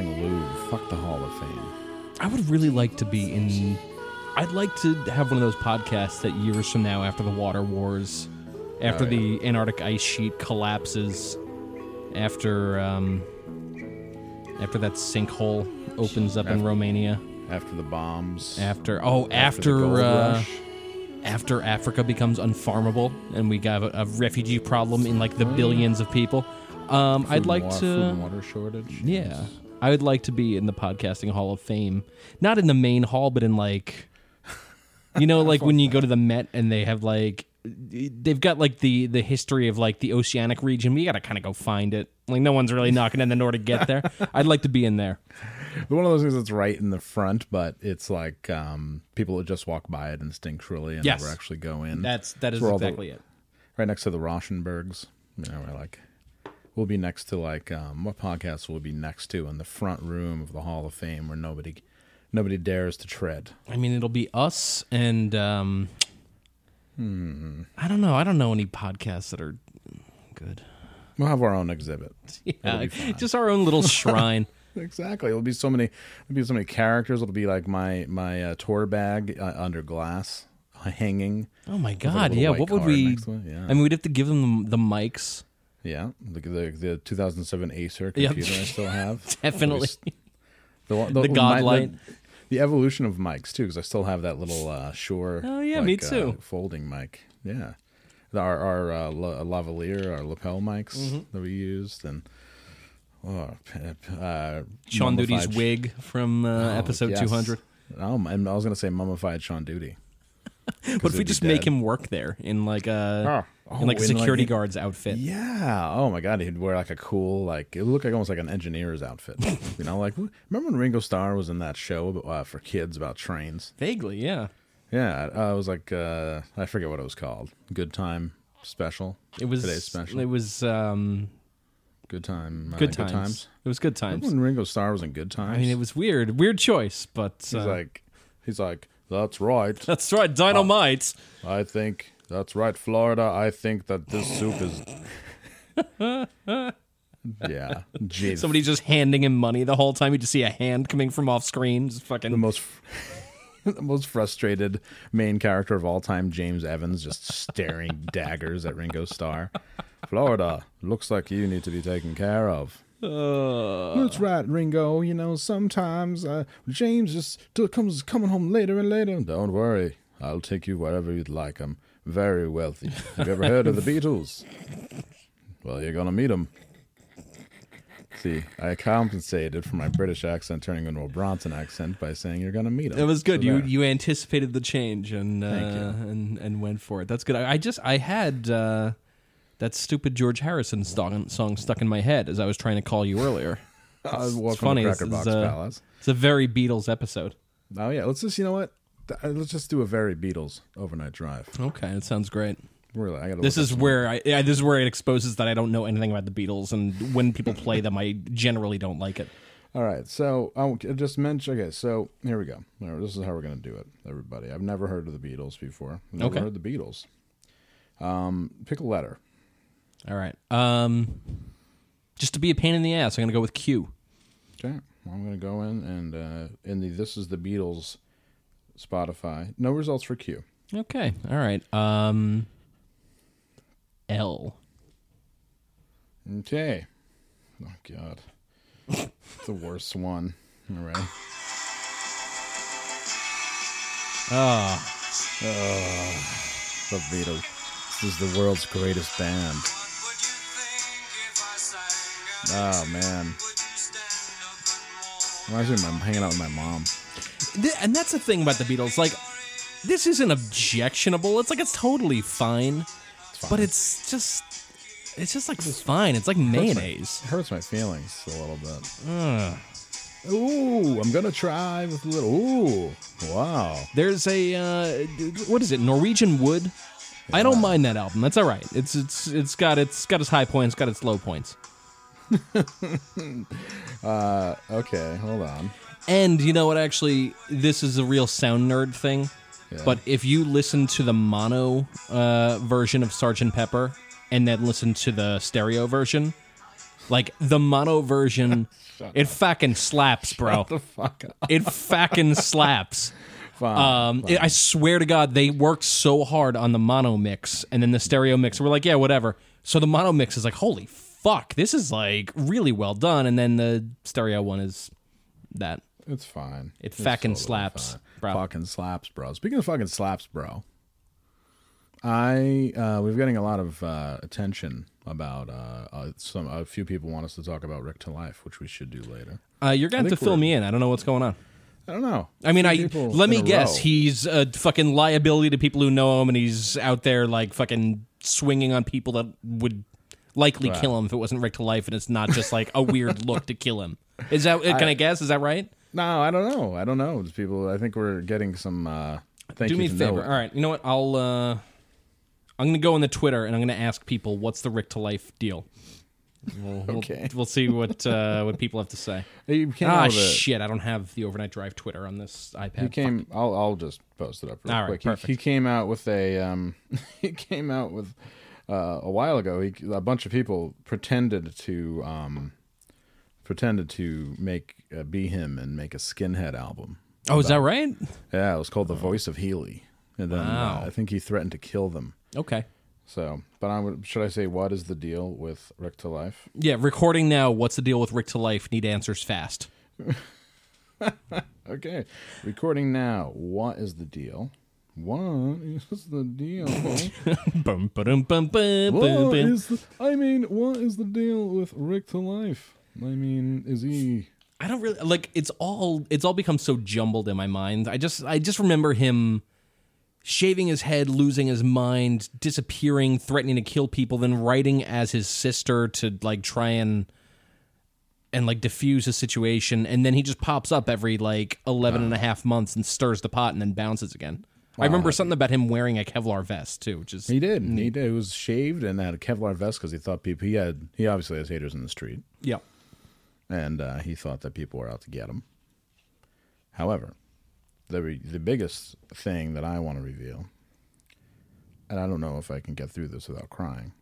Louvre. Fuck the Hall of Fame. I would really like to be in. I'd like to have one of those podcasts that years from now, after the water wars, after Oh, yeah. the Antarctic ice sheet collapses, after um, after that sinkhole opens up in Romania, After the bombs. after oh after gold uh, after Africa becomes unfarmable and we got a, a refugee problem in like the billions of people. Um, I'd like wa- to. Food and water shortage. Yeah. I would like to be in the podcasting hall of fame. Not in the main hall, but in like you know, like when you go to the Met and they have like they've got like the the history of like the oceanic region. We gotta kinda go find it. Like no one's really knocking on the door to get there. I'd like to be in there. One of those things that's right in the front, but it's like um, people would just walk by it instinctually and Yes. never actually go in. That's that is where all the- exactly it. right next to the Rauschenbergs. You know, we're like we'll be next to like um, what podcast will be next to in the front room of the Hall of Fame where nobody nobody dares to tread. I mean it'll be us and um Hmm. I don't know. I don't know any podcasts that are good. We'll have our own exhibit. Yeah, just our own little shrine. Exactly. It'll be so many. It'll be so many characters. It'll be like my my uh, tour bag uh, under glass hanging. Oh my god! Yeah, what would we? next to it, yeah. I mean, we'd have to give them the mics. Yeah, the the, the 2007 Acer Yep. computer I still have. Definitely. The, one- The God my- light. The, evolution of mics too, because I still have that little uh, Shure. Oh, yeah, me too. Uh, folding mic. Yeah, our our uh, la- lavalier, our lapel mics Mm-hmm. that we used, and oh, uh, Sean Duty's mummified- wig from uh, Oh, episode yes. 200. Oh, and I was gonna say mummified Sean Duty. What if we just make him work there in like a Oh, in like a in, like, security it- guard's outfit? Yeah. Oh my God, he'd wear like a cool, like it looked like almost like an engineer's outfit. you know, like remember when Ringo Starr was in that show uh, for kids about trains? Vaguely, yeah. Yeah, uh, it was like uh, I forget what it was called. Good time special. It was today's special. It was um, good time. uh, good, times. It was good Remember times. when Ringo Starr was in Good Times? I mean, it was weird, weird choice, but He's uh, like, he's like, that's right. that's right, dynamite. I think that's right, Florida. I think that this soup is. yeah, Gee, Somebody just handing him money the whole time. You just see a hand coming from off screen. Just fucking the most the most frustrated main character of all time, James Evans, just staring daggers at Ringo Starr. Florida looks like you need to be taken care of. That's right, Ringo. You know sometimes uh, James just comes coming home later and later. Don't worry, I'll take you wherever you'd like. I'm very wealthy. Have you ever heard of the Beatles? Well, you're gonna meet them. See, I compensated for my British accent turning into a Bronson accent by saying you're gonna meet him. It was good. So you there. you anticipated the change and uh, and and went for it. That's good. I, I just I had uh, that stupid George Harrison song, song stuck in my head as I was trying to call you earlier. It's funny. to This Cracker is, Box uh, Palace. It's a very Beatles episode. Oh yeah, let's just you know what? Uh, Let's just do a very Beatles overnight drive. Okay, that sounds great. Really, I got. This is where I yeah, this is where it exposes that I don't know anything about the Beatles, and when people play them, I generally don't like it. All right, so I'll just mentioned. Okay, so here we go. Right, This is how we're gonna do it, everybody. I've never heard of the Beatles before. I've never Okay. heard the Beatles. Um, pick a letter. All right. Um, just to be a pain in the ass, I'm gonna go with Q. Okay, I'm gonna go in and uh, in the this is the Beatles Spotify. No results for Q. Okay. All right. Um, L. Okay. Oh God, the worst one. All right. Oh, oh. The Beatles. This is the world's greatest band. Oh man. Reminds me of hanging out with my mom. Th- and that's the thing about the Beatles. Like, this isn't objectionable. It's like it's totally fine, but it's just, it's just like it's fine. It's like mayonnaise. It hurts my feelings a little bit. Ooh, I'm gonna try with a little. Ooh, wow. There's a uh, what is it? Norwegian Wood. I don't mind that album. That's all right. It's it's it's got its got its high points, got its low points. Okay, hold on. And you know what? Actually, this is a real sound nerd thing. Yeah. But if you listen to the mono uh, version of Sergeant Pepper and then listen to the stereo version, like the mono version, it fucking slaps, bro. the fuck up. It fucking slaps. Fine. Um, it- I swear to God, they worked so hard on the mono mix, and then the stereo mix. We're like, yeah, whatever. So the mono mix is like, holy fuck, this is like really well done, and then the stereo one is that. it's fine. It It's fucking slaps, fine. bro. Fucking slaps, bro. Speaking of fucking slaps, bro. I uh, we're getting a lot of uh, attention about uh, uh, some. A few people want us to talk about Rick ta Life, which we should do later. Uh, you're going to think fill me in. I don't know what's going on. I don't know. I mean, I let me guess. row. He's a fucking liability to people who know him, and he's out there like fucking swinging on people that would likely Right. kill him if it wasn't Rick ta life, and it's not just like a weird look to kill him. Is that? Can I, guess? Is that right? No, I don't know. I don't know. There's people. I think we're getting some. Uh, thank Do you me a favor. know- All right. You know what? I'll. uh I'm gonna go on the Twitter and I'm gonna ask people what's the Rick ta life deal. We'll, we'll- Okay. We'll, see what uh, what people have to say. Ah, out with a- shit! I don't have the overnight drive Twitter on this iPad. He came. I'll. I'll just post it up real All right, quick. He- He, came out with a. Um, he came out with uh, a while ago. He, a bunch of people pretended to um, pretended to make uh, be him and make a skinhead album. Oh, is that right? Yeah, it was called The Voice of Healy, and then Wow. uh, I think he threatened to kill them. Okay. So, but I would. Should I say what is the deal with Rick ta Life? Yeah, recording now. What's the deal with Rick ta Life? Need answers fast. Okay, recording now. What is the deal? What is the deal? Bum, ba-dum, bum, bum, What is the, I mean, what is the deal with Rick ta Life? I mean, is he? I don't really like. It's all. It's all become so jumbled in my mind. I just. I just remember him shaving his head, losing his mind, disappearing, threatening to kill people, then writing as his sister to like try and and like diffuse the situation and then he just pops up every like 11 and a half months and stirs the pot and then bounces again i remember something about him wearing a kevlar vest too which is He did. He did. He was shaved and had a Kevlar vest because he thought people. He had. He obviously has haters in the street, yeah and uh, he thought that people were out to get him. However, the re- the biggest thing that I want to reveal, and I don't know if I can get through this without crying.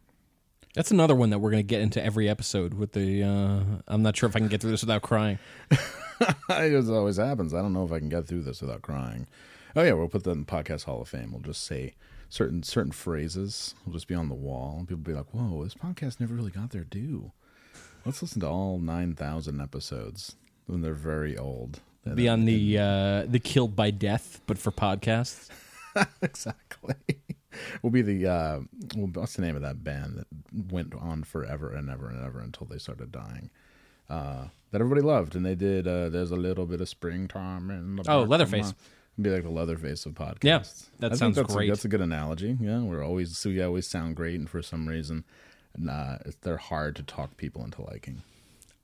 that's another one that we're going to get into every episode with the uh i'm not sure if i can get through this without crying it always happens. I don't know if I can get through this without crying. Oh yeah, we'll put that in podcast Hall of Fame. We'll just say certain certain phrases. will just be on the wall, and people will be like, "Whoa, this podcast never really got their due." Let's listen to all nine thousand episodes when they're very old. And be on the uh the killed by death but for podcasts exactly. we'll be the uh, well, what's the name of that band that went on forever and ever and ever until they started dying. Uh, that everybody loved, and they did. Uh, There's a little bit of springtime in the Oh, Leatherface. Be like the Leatherface of podcasts. Yeah, that I sounds that's great. A, that's a good analogy. Yeah, we're always so we always sound great, and for some reason, nah, they're hard to talk people into liking.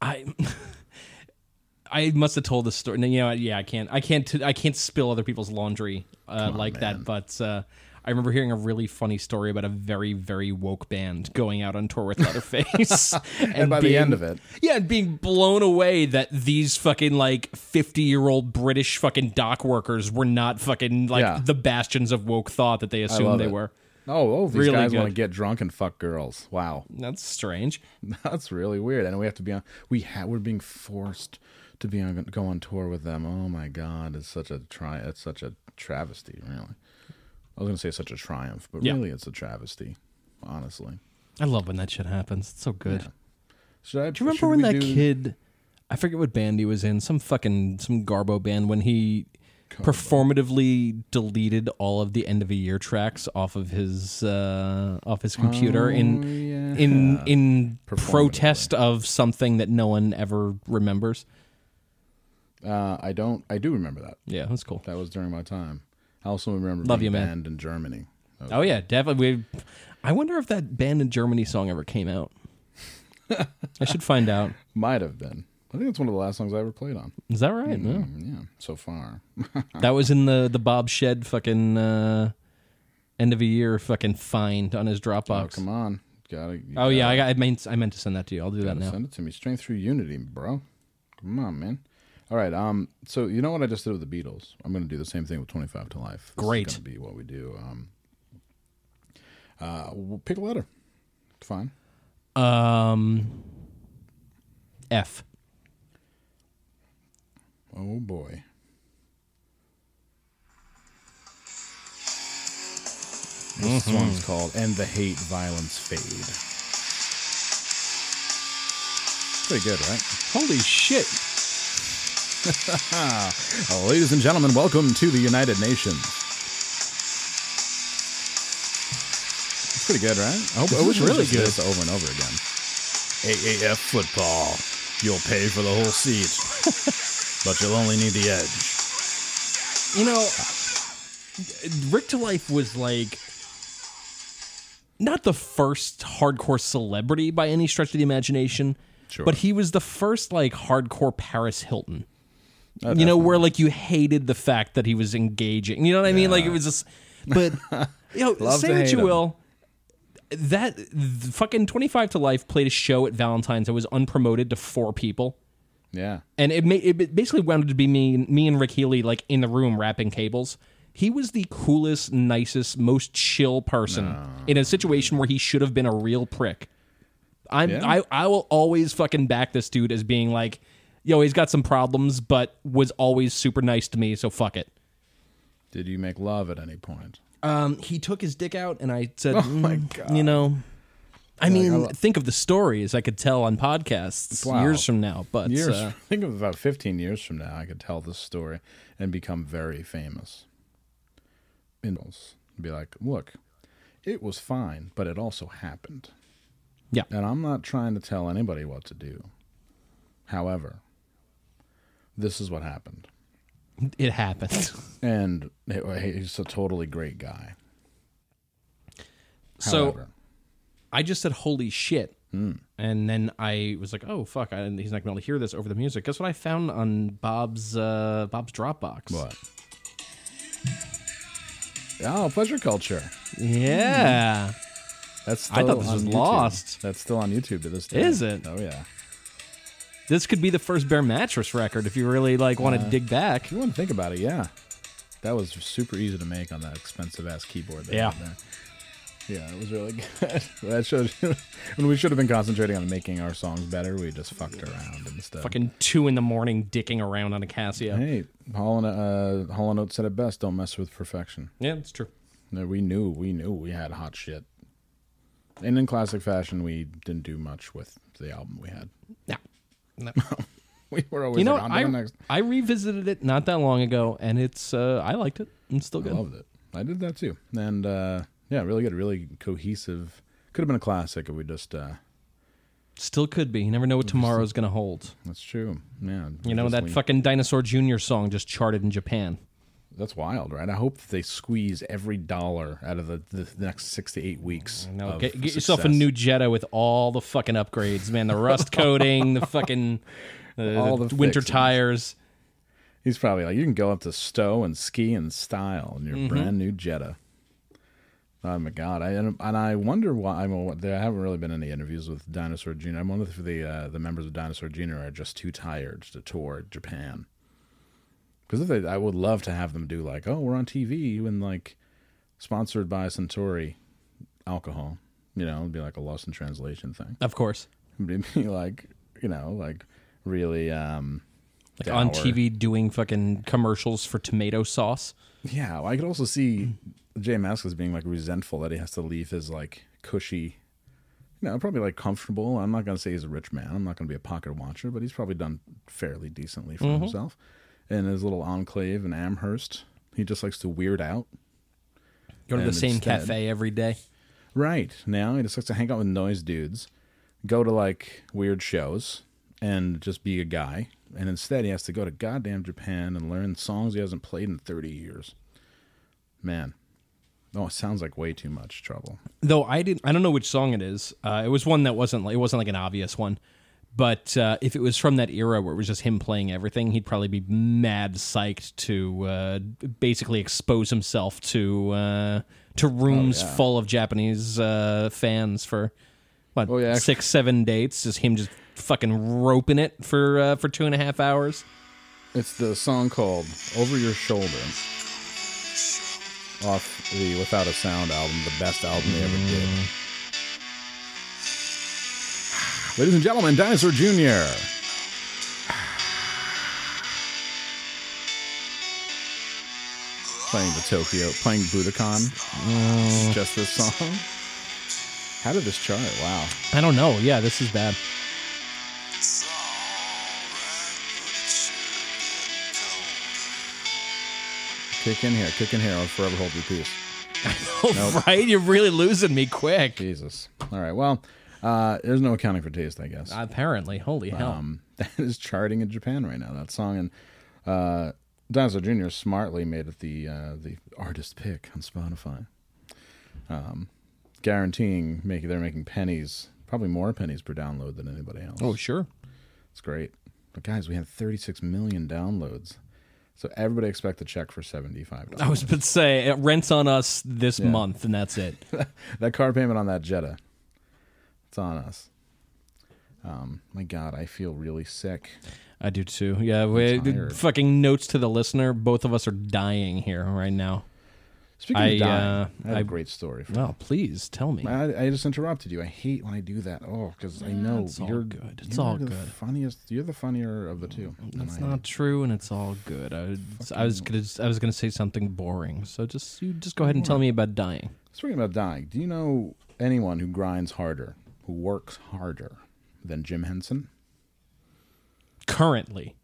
I I must have told the story. You know, yeah, I can't, I can't, I can't spill other people's laundry uh, on, like man. that. But uh, I remember hearing a really funny story about a very, very woke band going out on tour with Leatherface, and, by the end of it- yeah, and being blown away that these fucking like fifty year old British fucking dock workers were not fucking like Yeah. the bastions of woke thought that they assumed they it. were. Oh, oh, these Really guys want to get drunk and fuck girls. Wow, That's strange. that's really weird. And we have to be on. We ha- we're being forced to be on go on tour with them. Oh my god, it's such a try. It's such a travesty. Really, I was gonna say such a triumph, but Yeah. really, it's a travesty. Honestly, I love when that shit happens. It's so good. should I? Do you remember when that do- kid? I forget what band he was in. Some fucking some Garbo band when he performatively deleted all of the end of a year tracks off of his uh, off his computer in Oh, yeah. in in protest of something that no one ever remembers. Uh, I don't. I do remember that. Yeah, that's cool. That was during my time. I also remember Love being you, man. banned in Germany. That was- Oh yeah, definitely. We, I wonder if that band in Germany song ever came out. I should find out. might have been. I think it's one of the last songs I ever played on. Is that right? No. Yeah, so far. That was in the the Bob Shed fucking uh, end of a year fucking find on his Dropbox. Oh, come on. Gotta. you Oh yeah, I gotta- I meant. I meant to send that to you. I'll do that gotta now. Send it to me. Strength through unity, bro. Come on, man. All right. Um. So you know what I just did with the Beatles? I'm gonna do the same thing with 25 to Life. This is Great. gonna be what we do. Um. Uh. We'll pick a letter. Fine. Um, F. Oh boy. This Mm-hmm. one's called "And the Hate Violence Fade." Pretty good, right? Holy shit! Ladies and gentlemen, welcome to the United Nations. It's pretty good, right? I, hope, I wish really really good. good. This over and over again. AAF football. You'll pay for the whole seat, but you'll only need the edge. You know, Rick ta Life was like not the first hardcore celebrity by any stretch of the imagination, Sure. but he was the first like hardcore Paris Hilton. Uh, you know, where like you hated the fact that he was engaging. You know what I mean? Like it was just, but you know, say what you him. will. That th- fucking twenty five to life played a show at Valentine's that was unpromoted to four people, Yeah. and it made it basically wound up to be me, me and Rick Healy like in the room wrapping cables. He was the coolest, nicest, most chill person in a situation where he should have been a real prick. I'm Yeah. I I will always fucking back this dude as being like, yo, he's got some problems, but was always super nice to me, so fuck it. Did you make love at any point? Um, he took his dick out, and I said, Oh my "Mm, God. you know, I mean, I lo- think of the stories I could tell on podcasts Wow. years from now, but Years. uh, think of about 15 years from now, I could tell this story and become very famous. And be like, look, it was fine, but it also happened. yeah, And I'm not trying to tell anybody what to do. However, this is what happened. it happened. And he- he's a totally great guy. so However, I just said, "Holy shit." Hmm. And then I was like, "Oh fuck!" I, he's not going to be able to hear this over the music. Guess what I found on Bob's uh, Bob's Dropbox? what? Oh, pleasure culture. Yeah, That's I thought this was YouTube. lost. That's still on YouTube to this day. Is it? Oh yeah. This could be the first bare mattress record if you really like want to dig back. You want to think about it, yeah. That was super easy to make on that expensive ass keyboard. They Yeah. had there. Yeah, it was really good. that shows when we should have been concentrating on making our songs better, we just fucked around instead. Fucking two in the morning, dicking around on a Casio. Hey, Hall and, uh, Hall and Oates said it best: "Don't mess with perfection." Yeah, it's true. No, we knew, we knew we had hot shit. And in classic fashion, we didn't do much with the album we had. Yeah. No. We were always You know, like, I the next. I revisited it not that long ago, and it's uh, I liked it. It's still good. I loved it. I did that too, and uh, yeah, really good, really cohesive. Could have been a classic if we just. Uh, Still could be. You never know what tomorrow's going to hold. that's true. Yeah, You know that fucking Dinosaur Jr. song just charted in Japan. That's wild, right? I hope they squeeze every dollar out of the, the next six to eight weeks. No, get, get yourself a new Jetta with all the fucking upgrades, man. The rust coating, the fucking uh, All the the winter fixings. tires. He's probably like, you can go up to Stowe and ski in style in your Mm-hmm. brand new Jetta. Oh my god! I and, and I wonder why. I mean, there haven't really been any interviews with Dinosaur Jr. I wonder if the uh, the members of Dinosaur Jr. are just too tired to tour Japan. Because if they, I would love to have them do like, oh, we're on TV and like sponsored by Suntory alcohol. You know, it'd be like a lost in translation thing. Of course. It'd be like, you know, like really um Like on. TV doing fucking commercials for tomato sauce. Yeah, well, I could also see J Mascis being like resentful that he has to leave his like cushy, you know, probably like comfortable. I'm not gonna say he's a rich man. I'm not gonna be a pocket watcher, but he's probably done fairly decently for himself in his little enclave in Amherst. He just likes to weird out. Go to the same instead- cafe every day. Right now, he just likes to hang out with noise dudes, go to like weird shows, and just be a guy. And instead, he has to go to goddamn Japan and learn songs he hasn't played in 30 years. Man, oh, it sounds like way too much trouble. Though I didn't, I don't know which song it is. Uh, it was one that wasn't like it wasn't like an obvious one. But uh, if it was from that era where it was just him playing everything, he'd probably be mad psyched to uh, basically expose himself to uh, to rooms Oh, yeah. full of Japanese uh, fans for what Oh, yeah. six seven dates. Just him just fucking roping it for uh, for two and a half hours. It's the song called Over Your Shoulder off the Without a Sound album, the best album they ever did. Ladies and gentlemen, Dinosaur Jr. Playing the Tokyo, playing Budokan. Just this song. How did this chart? Wow. I don't know. Yeah, this is bad. Kick in here, kick in here. I'll forever hold your peace. Oh, right? You're really losing me quick. Jesus. All right. Well, uh, there's no accounting for taste, I guess. Apparently, holy hell. Um, that is charting in Japan right now. That song and uh, Dinosaur Jr. smartly made it the uh, the artist pick on Spotify, um, guaranteeing making they're making pennies, probably more pennies per download than anybody else. oh, sure. it's great. But guys, we had 36 million downloads, so everybody expect a check for seventy five dollars. I was about to say it rents on us this Yeah. month, and that's it. that car payment on that Jetta, it's on us. Um, my God, I feel really sick. I do too. Yeah, we, fucking notes to the listener. Both of us are dying here right now. Speaking I, of dying, uh, I have I- a great story. For Well, please tell me. I, I just interrupted you. I hate when I do that. Oh, because I know it's you're good. It's you're all good. funniest. You're the funnier of the two. That's And I- not true, and it's all good. I, was- I was gonna, I was gonna say something boring. So just you, just go ahead and tell me about dying. Speaking about dying, do you know anyone who grinds harder, works harder than Jim Henson? Currently,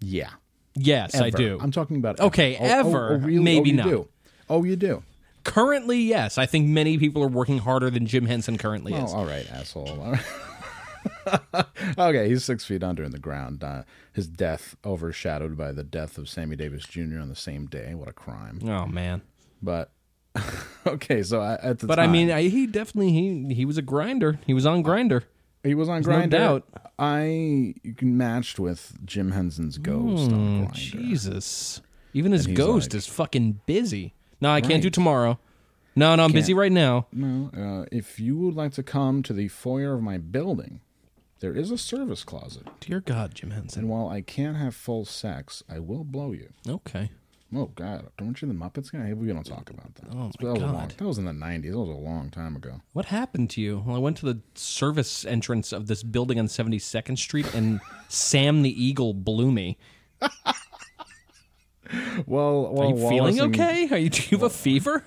Yeah, yes, I do. I'm talking about Okay, Oh, oh, ever. oh, really? Maybe oh, you not. Do. Oh, you do. currently, yes. I think many people are working harder than Jim Henson currently Oh, is. all right, asshole. All right. okay, he's six feet under in the ground. Uh, his death overshadowed by the death of Sammy Davis Jr. on the same day. What a crime! Oh man. But okay, so I, at the But time, I mean, I, he definitely he he was a grinder. He was on Grindr. he was on there's no doubt. I matched with Jim Henson's ghost on Grindr. Hmm, Jesus. Even his ghost like- is fucking busy. No, I can't do tomorrow. No, no, I'm busy Can't. right now. No, uh, if you would like to come to the foyer of my building, there is a service closet. Dear God, Jim Henson. And while I can't have full sex, I will blow you. Okay. Oh God! Don't you the Muppets guy? We don't talk about that. Oh, my that was a long, God. that was in the '90s. That was a long time ago. What happened to you? Well, I went to the service entrance of this building on 72nd Street and Sam the Eagle blew me. Well, well, Are you feeling and- okay? Are you, do you have a fever?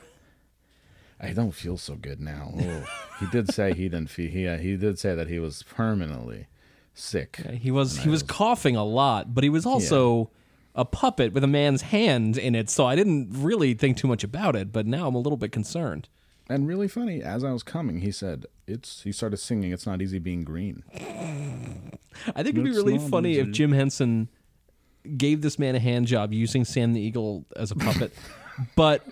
I don't feel so good now. Oh, he did say he didn't feel. He uh, he did say that he was permanently sick. He was he was coughing a lot, but he was also a puppet with a man's hand in it, so I didn't really think too much about it, but now I'm a little bit concerned. And really funny. As I was coming, he said, "It's." He started singing. It's not easy being green. I think it'd be It's really not funny if easy. Jim Henson gave this man a hand job using Sam the Eagle as a puppet, but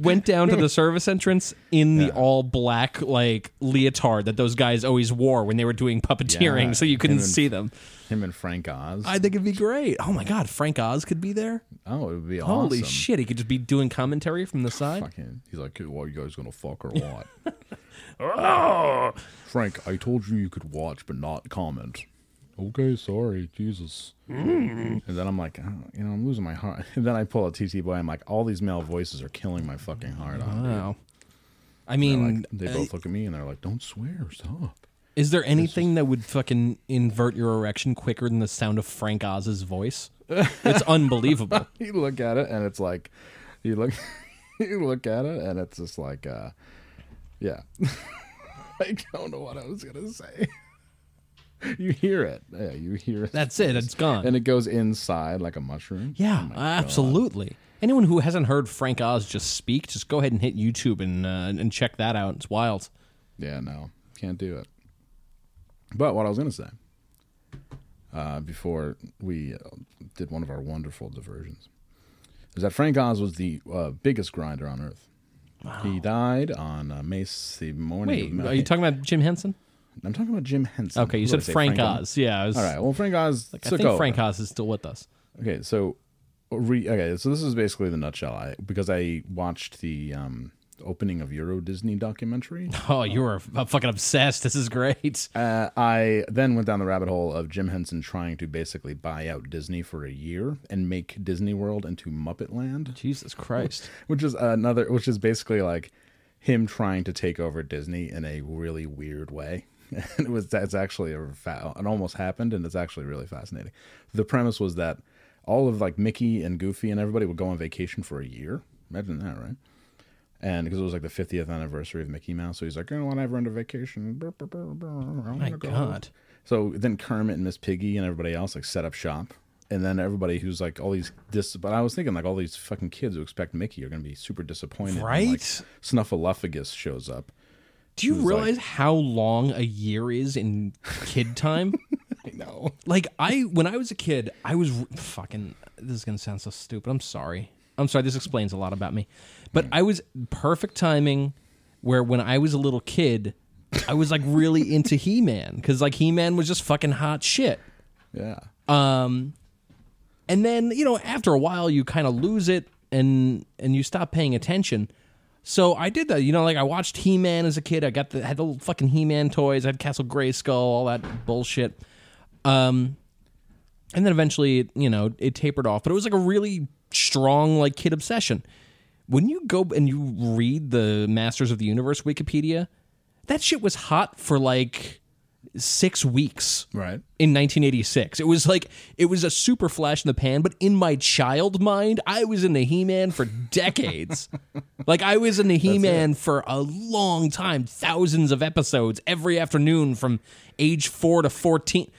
went down to the service entrance in the all black like leotard that those guys always wore when they were doing puppeteering, Yeah, so you couldn't him and- see them. Him and Frank Oz. I think it'd be great. Oh my god, Frank Oz could be there. oh, it would be awesome. Holy shit, he could just be doing commentary from the side. Fucking, he's like, "Well, you guys gonna fuck or what?" Ah! Frank, I told you you could watch but not comment. Okay, sorry, Jesus. And then I'm like, oh, you know, I'm losing my heart. And then I pull a TT boy. I'm like, all these male voices are killing my fucking heart. On dude. Wow. I mean, like, they both look at me and they're like, "Don't swear, stop." is there anything that would fucking invert your erection quicker than the sound of Frank Oz's voice? It's unbelievable. You look at it and it's like, you look, you look at it and it's just like, uh, yeah. I don't know what I was gonna say. you hear it, yeah, you hear it. That's it. It's gone. and it goes inside like a mushroom. Yeah, Oh my God. absolutely. Anyone who hasn't heard Frank Oz just speak, just go ahead and hit YouTube and uh, and check that out. It's wild. Yeah, no, can't do it. But what I was gonna say, uh, before we uh, did one of our wonderful diversions, is that Frank Oz was the uh, biggest grinder on earth. He died on uh, May the morning. Wait, of May. are you talking about Jim Henson? I'm talking about Jim Henson. Okay, you said did I say, Frank, Oz? Yeah, I was, All right. Well, Frank Oz like, I took think over. Frank Oz is still with us. Okay, so re, okay, so this is basically the nutshell. I because I watched the um, opening of Euro Disney documentary. Oh, you were uh, fucking obsessed. This is great. Uh, I then went down the rabbit hole of Jim Henson trying to basically buy out Disney for a year and make Disney World into Muppet Land, Jesus Christ. which is another, which is basically like him trying to take over Disney in a really weird way. And it was that's actually a fa- it almost happened, and it's actually really fascinating. The premise was that all of like Mickey and Goofy and everybody would go on vacation for a year. Imagine that, right? And because it was like the 50th anniversary of Mickey Mouse, so he's like, oh, "You know what? Everyone to vacation." My God. So then Kermit and Miss Piggy and everybody else like set up shop, and then everybody who's like all these dis. But I was thinking like all these fucking kids who expect Mickey are going to be super disappointed. when, like, Right? Snuffleupagus shows up. Do you was like- realize how long a year is in kid time? I know. like I when I was a kid, I was fucking this is going to sound so stupid. I'm sorry. I'm sorry this explains a lot about me. But I was perfect timing where when I was a little kid, I was like really into He-Man cuz like He-Man was just fucking hot shit. Yeah. Um and then, you know, after a while you kind of lose it and and you stop paying attention. So I did that, you know, like I watched He-Man as a kid. I got the had the fucking He-Man toys. I had Castle Grayskull, all that bullshit. Um and then eventually, you know, it tapered off, but it was like a really strong like kid obsession. When you go and you read the Masters of the Universe Wikipedia, that shit was hot for like 6 weeks Right. in 1986. It was like it was a super flash in the pan, but in my child mind, I was into He-Man for decades. like I was into He-Man for a long time, thousands of episodes every afternoon from age 4 to 14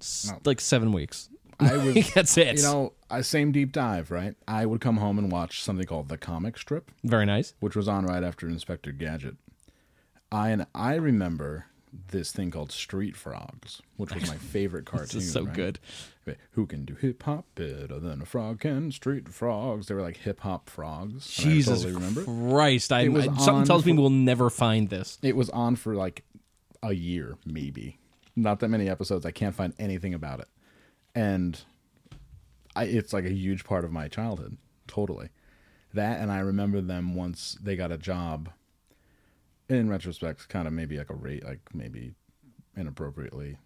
S- like 7 weeks. I was. That's it. You know, same deep dive, right? I would come home and watch something called the comic strip, Very nice. which was on right after Inspector Gadget. I and I remember this thing called Street Frogs, which was my favorite cartoon. This is so right? good. Who can do hip hop better than a frog can? Street frogs. They were like hip hop frogs. and I Jesus totally remember. Christ. I, I- something tells me we'll never find this. It was on for like a year, maybe. Not that many episodes. I can't find anything about it, and I, it's like a huge part of my childhood. Totally, that and I remember them once they got a job. In retrospect, kind of maybe like a rate, like maybe inappropriately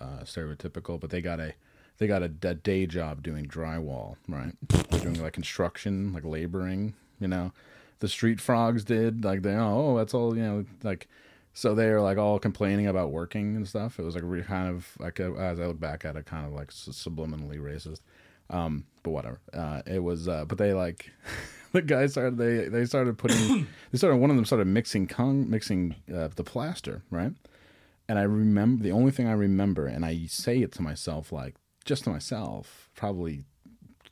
uh, stereotypical, but they got a they got a, a day job doing drywall, right? Doing like construction, like laboring, you know. The street frogs did like they oh that's all you know like so they are like all complaining about working and stuff. It was like re- kind of like a, as I look back at it, kind of like subliminally racist. Um, but whatever. Uh, it was, uh, but they like the guys started they they started putting they started one of them started mixing con mixing uh, the plaster right. And I remember the only thing I remember, and I say it to myself like just to myself, probably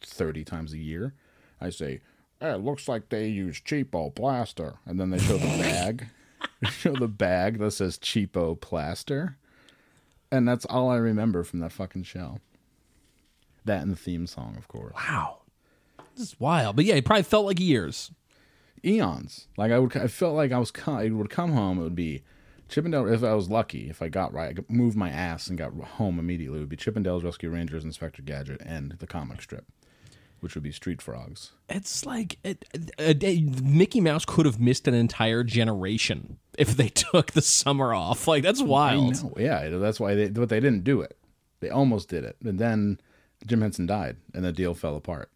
thirty times a year. I say, hey, "It looks like they use cheapo plaster," and then they show the bag, show the bag that says cheapo plaster, and that's all I remember from that fucking show. That and the theme song, of course. Wow. Is wild. But yeah, it probably felt like years. eons. Like I would, I felt like I was. I would come home. It would be Chippendale. If I was lucky, if I got right, I could move my ass and got home immediately. It would be Chip 'n Dale Rescue Rangers, Inspector Gadget, and the comic strip, which would be Street Frogs. It's like it, it- it- Mickey Mouse could have missed an entire generation if they took the summer off. Like that's wild. Yeah, that's why they. But they didn't do it. They almost did it, and then Jim Henson died, and the deal fell apart.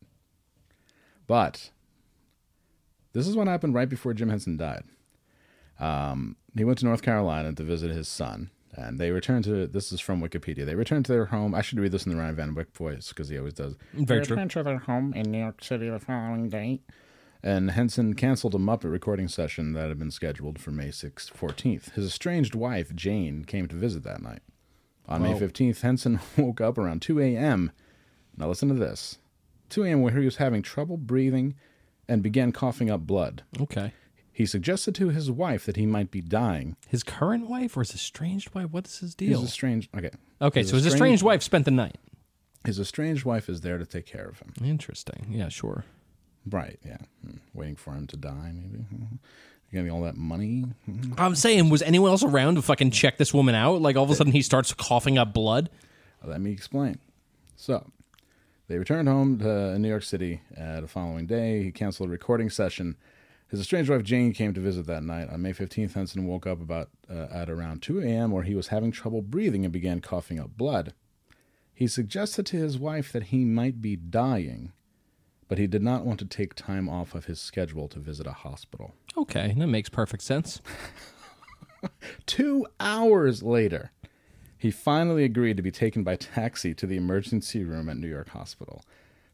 But this is what happened right before Jim Henson died. Um, he went to North Carolina to visit his son, and they returned to. This is from Wikipedia. They returned to their home. I should read this in the Ryan Van Wyck voice because he always does. Very they true. returned to their home in New York City the following day. And Henson canceled a Muppet recording session that had been scheduled for May 6th, 14th. His estranged wife, Jane, came to visit that night. On May 15th, Henson woke up around 2 a.m. Now listen to this 2 a.m., where he was having trouble breathing and began coughing up blood. Okay. He suggested to his wife that he might be dying. His current wife or his estranged wife? What is his deal? His estranged, okay. okay, so his estranged wife spent the night. His estranged wife is there to take care of him. Interesting. Yeah, sure. Right, yeah. Hmm. Waiting for him to die, maybe. Hmm. Getting all that money. Hmm. I'm saying, was anyone else around to fucking check this woman out? Like all of a sudden he starts coughing up blood. Let me explain. So, they returned home to New York City uh, the following day. He canceled a recording session. His estranged wife Jane came to visit that night. On May 15th, Henson woke up about uh, at around 2 a.m. where he was having trouble breathing and began coughing up blood. He suggested to his wife that he might be dying, but he did not want to take time off of his schedule to visit a hospital. Okay, that makes perfect sense. Two hours later, he finally agreed to be taken by taxi to the emergency room at New York Hospital.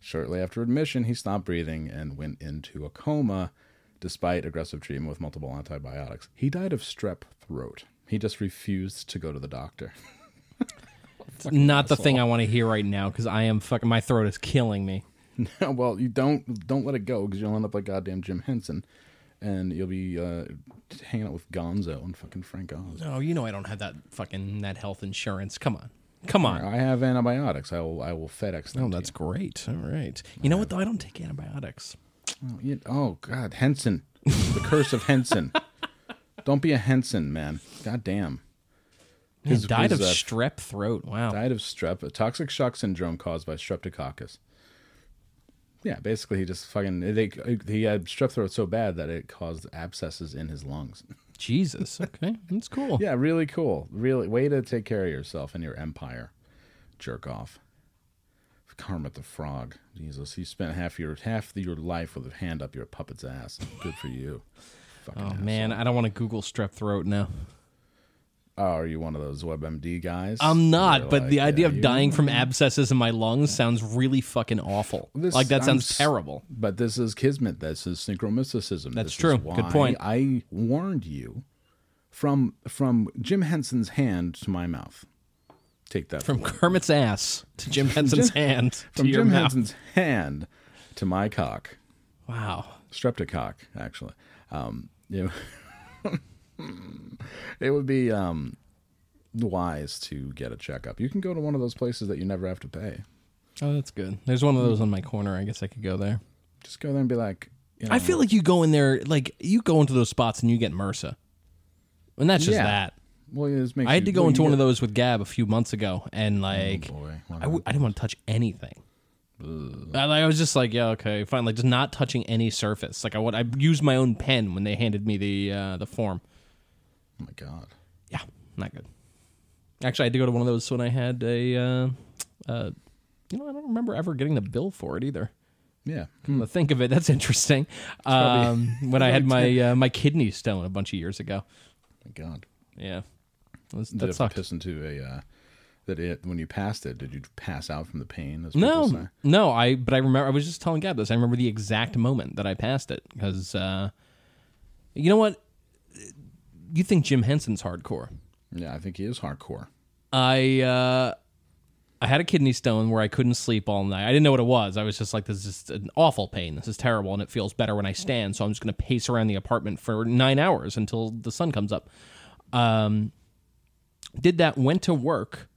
Shortly after admission, he stopped breathing and went into a coma despite aggressive treatment with multiple antibiotics. He died of strep throat. He just refused to go to the doctor. Not the thing I want to hear right now because I am fucking. My throat is killing me. well, you don't don't let it go because you'll end up like goddamn Jim Henson, and you'll be uh, hanging out with Gonzo and fucking Frank Oz. Oh, you know I don't have that fucking that health insurance. Come on, come on. I have antibiotics. I will I will FedEx them. Oh, that's great. All right. You know what though? I don't take antibiotics. Oh, you- oh God, Henson, the curse of Henson. Don't be a Henson, man. God damn. He His- died his, of uh, strep throat. Wow. Died of strep, a toxic shock syndrome caused by streptococcus. Yeah, basically, he just fucking they, he had strep throat so bad that it caused abscesses in his lungs. Jesus. Okay, that's cool. yeah, really cool. Really, way to take care of yourself and your empire. Jerk off. Kermit the Frog. Jesus, he spent half your half your life with a hand up your puppet's ass. Good for you. Fucking Oh asshole. man, I don't want to Google strep throat now. Oh, are you one of those WebMD guys? I'm not, but like, the idea yeah, of dying from abscesses in my lungs sounds really fucking awful. This- like that I'm sounds s- terrible. But this is kismet. This is synchromysticism. That's This is true. Good point. I warned you from from Jim Henson's hand to my mouth. Take that From Kermit's ass to Jim Henson's hand to from Jim mouth. Henson's hand to my cock. Wow. streptocock actually um you it would be um wise to get a checkup you can go to one of those places that you never have to pay Oh, that's good. There's one of those on my corner. I guess I could go there. just go there and be like you know, I feel like you go in there, like you go into those spots and you get MRSA, and that's just Yeah. that. well, it makes I had you- to go well, into one of those with Gab a few months ago, and like oh I w- I didn't want to touch anything. I, I was just like, yeah, okay, fine. Like, just not touching any surface. Like, I would, I used my own pen when they handed me the uh, the form. Oh my god Yeah, not good. Actually, I had to go to one of those when I had a, uh, uh, you know, I don't remember ever getting the bill for it either. yeah Come to think of it, that's interesting. Um, when I had my uh, my kidney stone a bunch of years ago. my god Yeah, It was- that sucked. piss into a uh that it when you passed it did you pass out from the pain as No, say? no, I. But I remember. I was just telling Gab this. I remember the exact moment that I passed it because, uh, you know what? You think Jim Henson's hardcore? yeah i think he is hardcore I uh, I had a kidney stone where I couldn't sleep all night. I didn't know what it was. I was just like, this is an awful pain. This is terrible, and it feels better when I stand. So I'm just going to pace around the apartment for nine hours until the sun comes up. Um, did that. Went to work.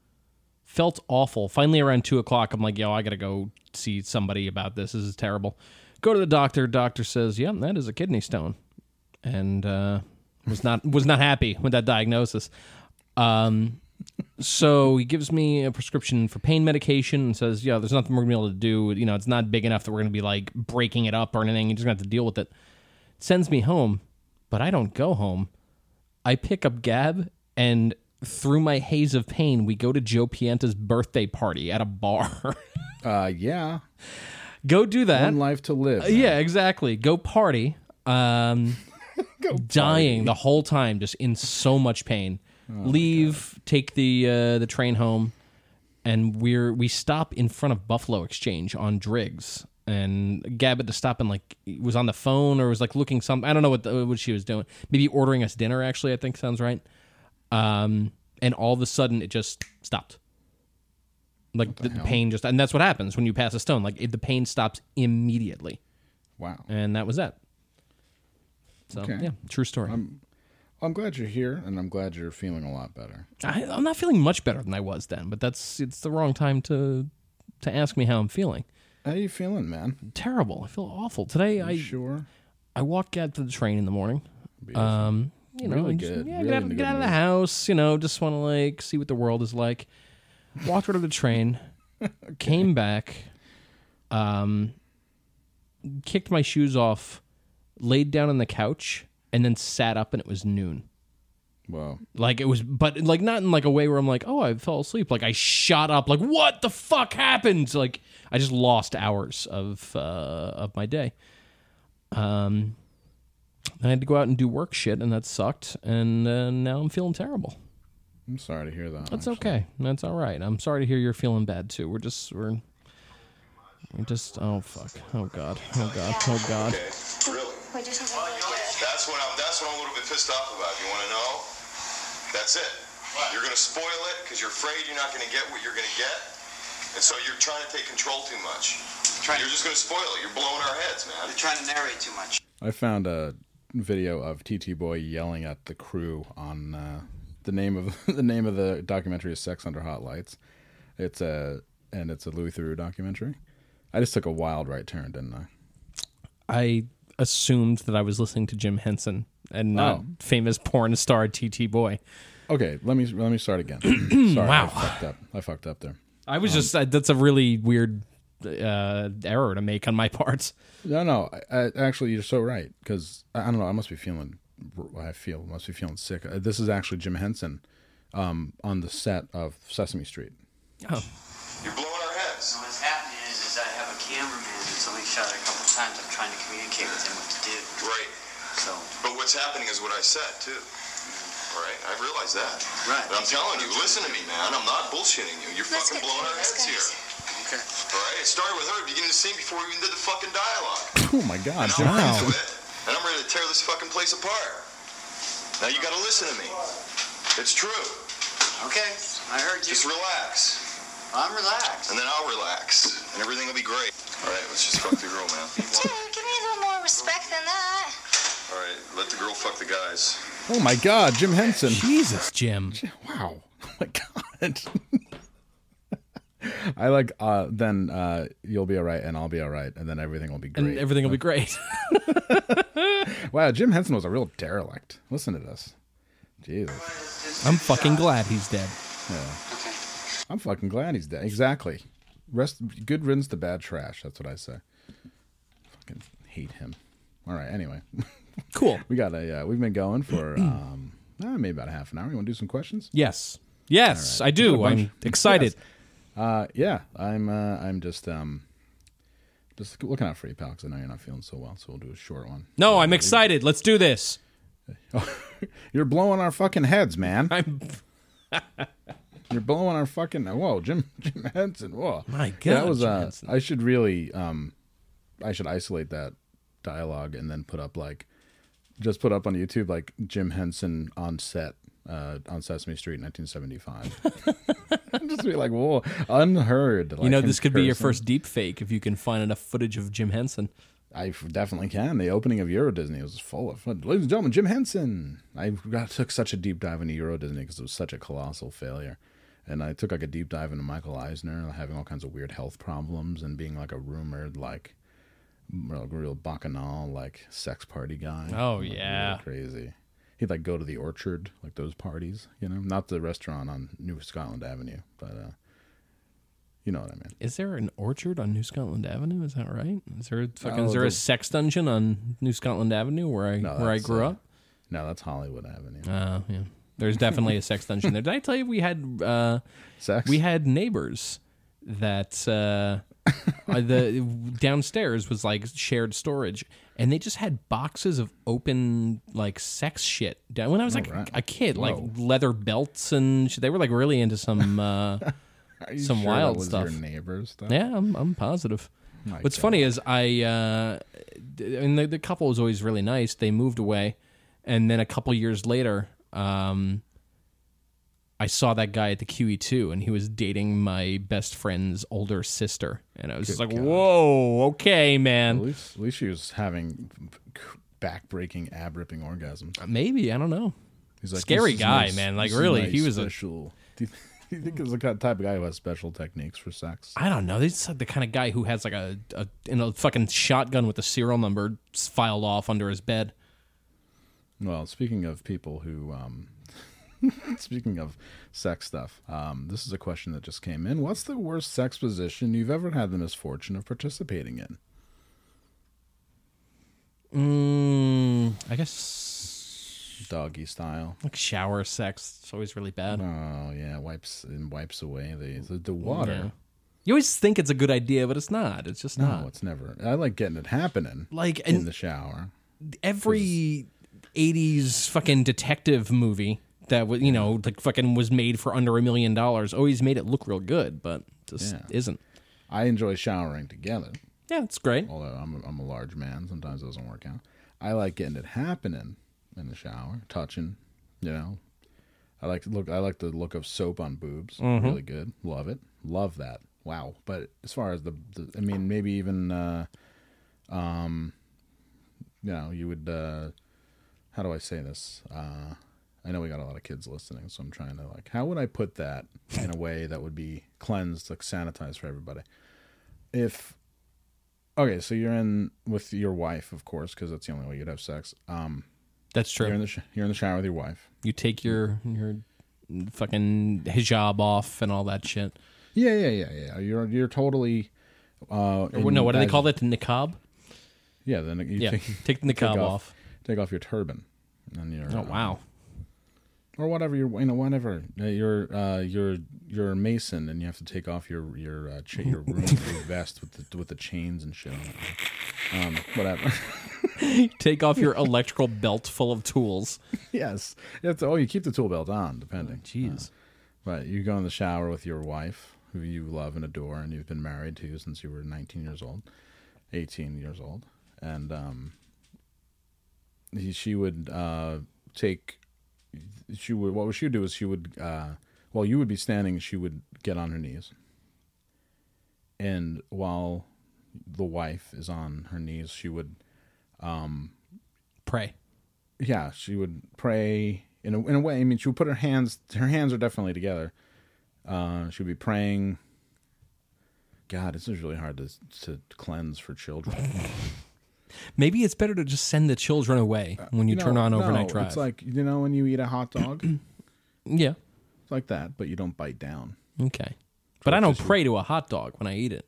Felt awful. Finally, around two o'clock, I'm like, yo, I got to go see somebody about this. This is terrible. Go to the doctor. Doctor says, "Yep, that is a kidney stone," and uh, was not was not happy with that diagnosis. Um, so he gives me a prescription for pain medication and says, "Yeah, there's nothing we're gonna be able to do. You know, it's not big enough that we're gonna be like breaking it up or anything. You're just gonna have to deal with it." Sends me home, but I don't go home. I pick up Gab and through my haze of pain, we go to Joe Pienta's birthday party at a bar. Uh, yeah. go do that. One life to live. man. Yeah, exactly. Go party. Um, dying the whole time, just in so much pain. Leave, take the uh, the train home, and we're we stop in front of Buffalo Exchange on Driggs. And Gab had to stop and like was on the phone or was like looking some. I don't know what the, what she was doing. Maybe ordering us dinner. Actually, I think sounds right. Um, and all of a sudden, it just stopped. Like the, pain just, and that's what happens when you pass a stone. Like it, the pain stops immediately Wow. and that was that. So Okay. yeah, true story. I'm glad you're here, and I'm glad you're feeling a lot better. I, I'm not feeling much better than I was then, but that's it's the wrong time to to ask me how I'm feeling. How are you feeling, man? Terrible. I feel awful today. I sure? I walk out to the train in the morning. Um, you know, Really just- good. yeah, Really get, out, get out of the house. You know, just want to like see what the world is like. Walked out of the train, came back, um, kicked my shoes off, laid down on the couch, and then sat up, and it was noon. Wow. Like it was, but like not in like a way where I'm like, oh, I fell asleep. Like I shot up. Like what the fuck happened? Like I just lost hours of uh, of my day. Um, I had to go out and do work shit, and that sucked. And uh, now I'm feeling terrible. I'm sorry to hear that. That's actually. okay. That's all right. I'm sorry to hear you're feeling bad too. We're just we're we're just oh fuck oh god oh god oh god. Okay, really? Wait, do something really good. That's what I'm. That's what I'm a little bit pissed off about. You want to know? That's it. You're gonna spoil it because you're afraid you're not gonna get what you're gonna get, and so you're trying to take control too much. Trying- You're just gonna spoil it. You're blowing our heads, man. You're trying to narrate too much. I found a video of TT Boy yelling at the crew on uh, the name of the name of the documentary is Sex Under Hot Lights. It's a and it's a Louis Theroux documentary. I just took a wild right turn, didn't I? I assumed that I was listening to Jim Henson and not Oh. famous porn star TT Boy. Okay, let me let me start again. Sorry, Wow. I fucked up. I fucked up there. I was just uh, that's a really weird uh, error to make on my part. No, no. I, I, actually, you're so right because I, I don't know. I must be feeling. I feel must be feeling sick. Uh, This is actually Jim Henson um, on the set of Sesame Street. Oh, You're blowing our heads. What's happening is what I said too. All right, I realize that. Right. But I'm telling you, listen to me, man. I'm not bullshitting you. You're Let's fucking get blowing our this, heads here. okay. All right. It started with her beginning the scene before we even did the fucking dialogue. Oh my God, And I'm Henson. into it, and I'm ready to tear this fucking place apart. Now you got to listen to me. It's true. Okay. I heard you. Just relax, I'm relaxed. and then I'll relax, and everything will be great. All right, let's just fuck the girl, man. Dude, give me a little more respect than that. All right, let the girl fuck the guys. Oh my God, Jim Henson. Jesus, Jim. Wow. Oh my God. I like uh then uh you'll be all right and I'll be all right and then everything will be great. And everything will be great. wow, Jim Henson was a real derelict. Listen to this. Jesus. I'm fucking glad he's dead. Okay. I'm fucking glad he's dead. Exactly. Rest good riddance to bad trash, that's what I say. Fucking hate him. All right, anyway. Cool. we got a uh, we've been going for um uh, maybe about a half an hour. You want to do some questions? Yes. Yes, I do. I'm excited. Yes. Uh, yeah, I'm. Uh, I'm just um, just looking out for you, pal, because I know you're not feeling so well. So we'll do a short one. No, I'm excited. Let's do this. You're blowing our fucking heads, man. I'm You're blowing our fucking. Whoa, Jim Jim Henson. Whoa, My God, that was. Uh, I should really. Um, I should isolate that dialogue and then put up like, just put up on YouTube like Jim Henson on set. Uh, on Sesame Street, 1975. just be like, whoa, unheard. you know, this could be your first deep fake if you can find enough footage of Jim Henson. I definitely can. The opening of Euro Disney was full of fun. Ladies and gentlemen, Jim Henson. I got, took such a deep dive into Euro Disney because it was such a colossal failure. And I took like a deep dive into Michael Eisner having all kinds of weird health problems and being like a rumored like real, real bacchanal like sex party guy. Oh, Like, really yeah. crazy. He'd like go to the orchard, like those parties, you know, not the restaurant on New Scotland Avenue, but uh, you know what I mean. Is there an orchard on New Scotland Avenue? Is that right? Is there a fucking, Oh, is there a sex dungeon on New Scotland Avenue where I No, where I grew uh, up? No, that's Hollywood Avenue. Oh, yeah. There's definitely a sex dungeon there. Did I tell you we had uh, Sex. we had neighbors that uh, uh, the downstairs was like shared storage, and they just had boxes of open like sex shit down when I was like right. a kid, like Whoa. leather belts and shit. they were like really into some. Uh, Are you some sure wild stuff. Your neighbors stuff. yeah, I'm I'm positive. My What's God. funny is I, uh, and the, the couple was always really nice. They moved away, and then a couple years later, um, I saw that guy at the QE2, and he was dating my best friend's older sister, and I was just like, God. "Whoa, okay, At man, least, at least she was having back-breaking, ab-ripping orgasms. maybe I don't know." He's like, Scary guy, nice- man. Like, really, nice he was a- special. Do you, do you think he's the kind- type of guy who has special techniques for sex? I don't know. He's like the kind of guy who has like a, a in a fucking shotgun with a serial number filed off under his bed. Well, speaking of people who, um, speaking of sex stuff, um, this is a question that just came in. What's the worst sex position you've ever had the misfortune of participating in? Mm, I guess Doggy style. like shower sex. It's always really bad. Oh yeah, wipes and wipes away the the, the water. Yeah. You always think it's a good idea, but it's not. It's just No, not. it's never. I like getting it happening Like in the shower. every '80s fucking detective movie that was, you know, like fucking was made for under a million dollars always made it look real good, but just Yeah. isn't. I enjoy showering together. Yeah, it's great. although I'm a, I'm a large man, sometimes it doesn't work out. I like getting it happening in the shower, touching, you know. I like to look. I like the look of soap on boobs. Really good. Love it. Love that. Wow. But as far as the, the I mean, maybe even, uh, um, you know, you would. Uh, how do I say this? Uh, I know we got a lot of kids listening, so I'm trying to like, how would I put that in a way that would be cleansed, like sanitized for everybody? If Okay, so you're in with your wife, of course, because that's the only way you'd have sex. Um, That's you're in true. the sh- you're in the shower with your wife. You take your your fucking hijab off and all that shit. Yeah, yeah, yeah, yeah. You're you're totally. Uh, Or, no, what do they call it? The niqab. Yeah, then you Yeah, take, take the niqab off. Take off your turban, and your Oh wow. Or whatever you're you know whatever uh, you're uh, you're you're a mason and you have to take off your your uh, cha- your room your vest with the with the chains and shit. on it. Um, whatever. Take off your electrical belt full of tools. yes. You have to, oh, you keep the tool belt on, depending. Jeez. But you go in the shower with your wife, who you love and adore, and you've been married to since you were 19 years old, 18 years old, and um, he, she would uh, take. She would. What she would do is she would. Uh, while you would be standing, she would get on her knees, and while the wife is on her knees, she would Pray. yeah, she would pray in a in a way. I mean, she would put her hands. Her hands are definitely together. Uh, she would be praying. God, this is really hard to to cleanse for children. Maybe it's better to just send the children away when you, turn on overnight no, drive. It's like you know when you eat a hot dog, yeah, it's like that, but you don't bite down. Okay. But I don't pray to a hot dog when I eat it.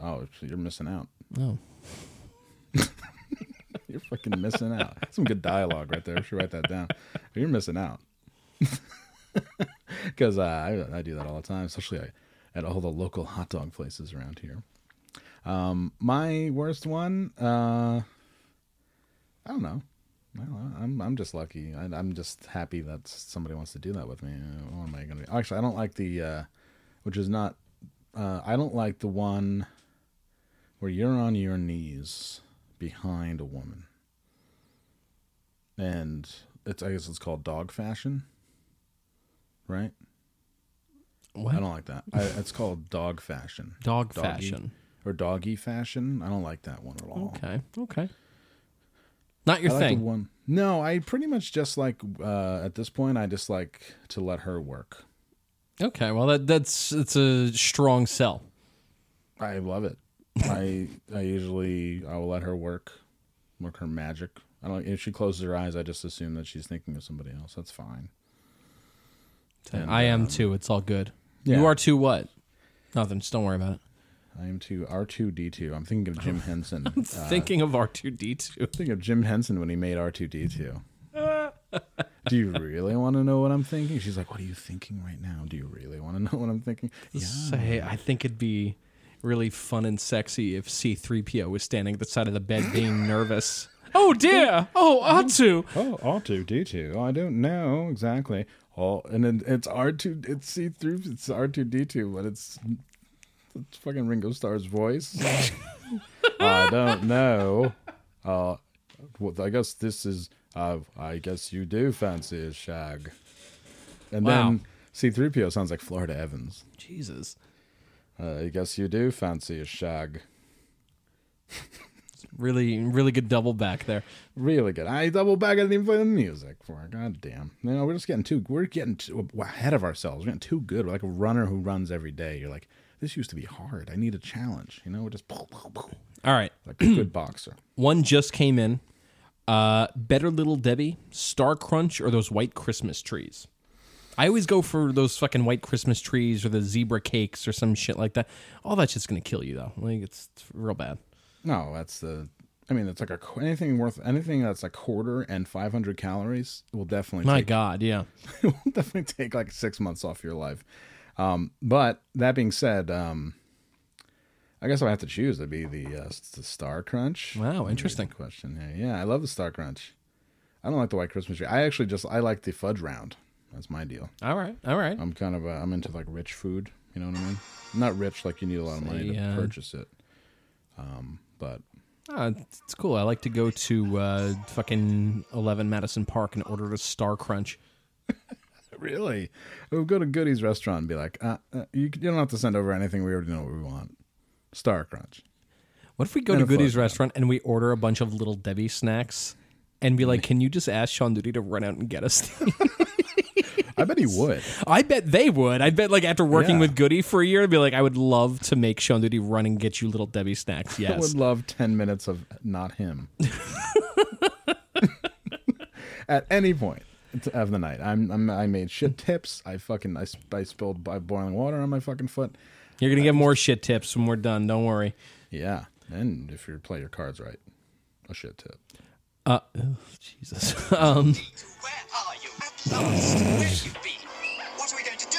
Oh, so you're missing out. Oh. You're fucking missing out. Some good dialogue right there. I should write that down. You're missing out. Because uh, I, I do that all the time, especially at all the local hot dog places around here. Um, my worst one, uh, I don't know. Know. I'm I'm just lucky. I, I'm just happy that somebody wants to do that with me. What am I gonna? Be? Actually, I don't like the, uh, which is not. Uh, I don't like the one where you're on your knees behind a woman, and it's I guess it's called dog fashion, right? What? I don't like that. I, it's called dog fashion. Dog Doggy. fashion. Or doggy fashion. I don't like that one at all. Okay. Okay. Not your I like the thing. one. No, I pretty much just like uh, at this point. I just like to let her work. Okay. Well, that that's it's a strong sell. I love it. I I usually I will let her work, work her magic. I don't. If she closes her eyes, I just assume that she's thinking of somebody else. That's fine. And, I am um, too. It's all good. yeah. You are too what? Nothing. Just don't worry about it. I am to R two D two. I'm thinking of Jim Henson. I'm Thinking of R two D two. thinking of Jim Henson when he made R two D two. Do you really want to know what I'm thinking? She's like, "What are you thinking right now? Do you really want to know what I'm thinking?" Yeah. Say, I think it'd be really fun and sexy if C three PO was standing at the side of the bed, being nervous. Oh dear! Oh Artoo! Oh, R two D two. I don't know exactly. Oh, and then it's R two. It's C3, It's R two D two, but it's it's fucking Ringo Starr's voice. I don't know. Uh, well, I guess this is. Uh, I guess you do fancy a shag. And Wow. then C three PO sounds like Florida Evans. Jesus. Uh, I guess you do fancy a shag. Really, really good double back there. Really good. I double back. I didn't even play the music for it. God damn. You know, we're just getting too. We're getting too ahead of ourselves. We're getting too good. We're like a runner who runs every day. You're like, this used to be hard. I need a challenge. You know, just All right. like a good boxer. One just came in. Uh, Better Little Debbie, Star Crunch, or those white Christmas trees. I always go for those fucking white Christmas trees or the zebra cakes or some shit like that. All that shit's gonna kill you though. Like it's, it's real bad. No, that's the. I mean, it's like a anything worth anything that's a quarter and 500 calories will definitely My take, God, yeah. it will definitely take like six months off your life. Um, but that being said, um, I guess I have to choose, it'd be the uh, the Star Crunch. Wow, a interesting. question. Yeah, yeah, I love the Star Crunch. I don't like the White Christmas tree. I actually just I like the fudge round. That's my deal. All right, all right. I'm kind of uh, I'm into like rich food. You know what I mean? Not rich like you need a lot of money to uh, purchase it. Um, but Ah, it's it's cool. I like to go to uh, fucking Eleven Madison Park and order a Star Crunch. really, we'll go to Goody's restaurant and be like, uh, uh, you, you don't have to send over anything. We already know what we want. Star Crunch. What if we go And to Goody's restaurant and we order a bunch of little Debbie snacks and be like, "Can you just ask Sean Duty to run out and get us?" these?" I bet he would. I bet they would. I bet like after working Yeah. with Goody for a year, I'd be like, I would love to make Sean Duty run and get you little Debbie snacks. Yes. I would love 10 minutes of not him. At any point of the night. I'm, I'm I made shit tips. I fucking I, I spilled bi- boiling water on my fucking foot. You're gonna get more shit tips when we're done. Don't worry. Yeah. And if you play your cards right, a shit tip. Uh, oh, Jesus. um, Where are you? At! Where have you been? What are we going to do?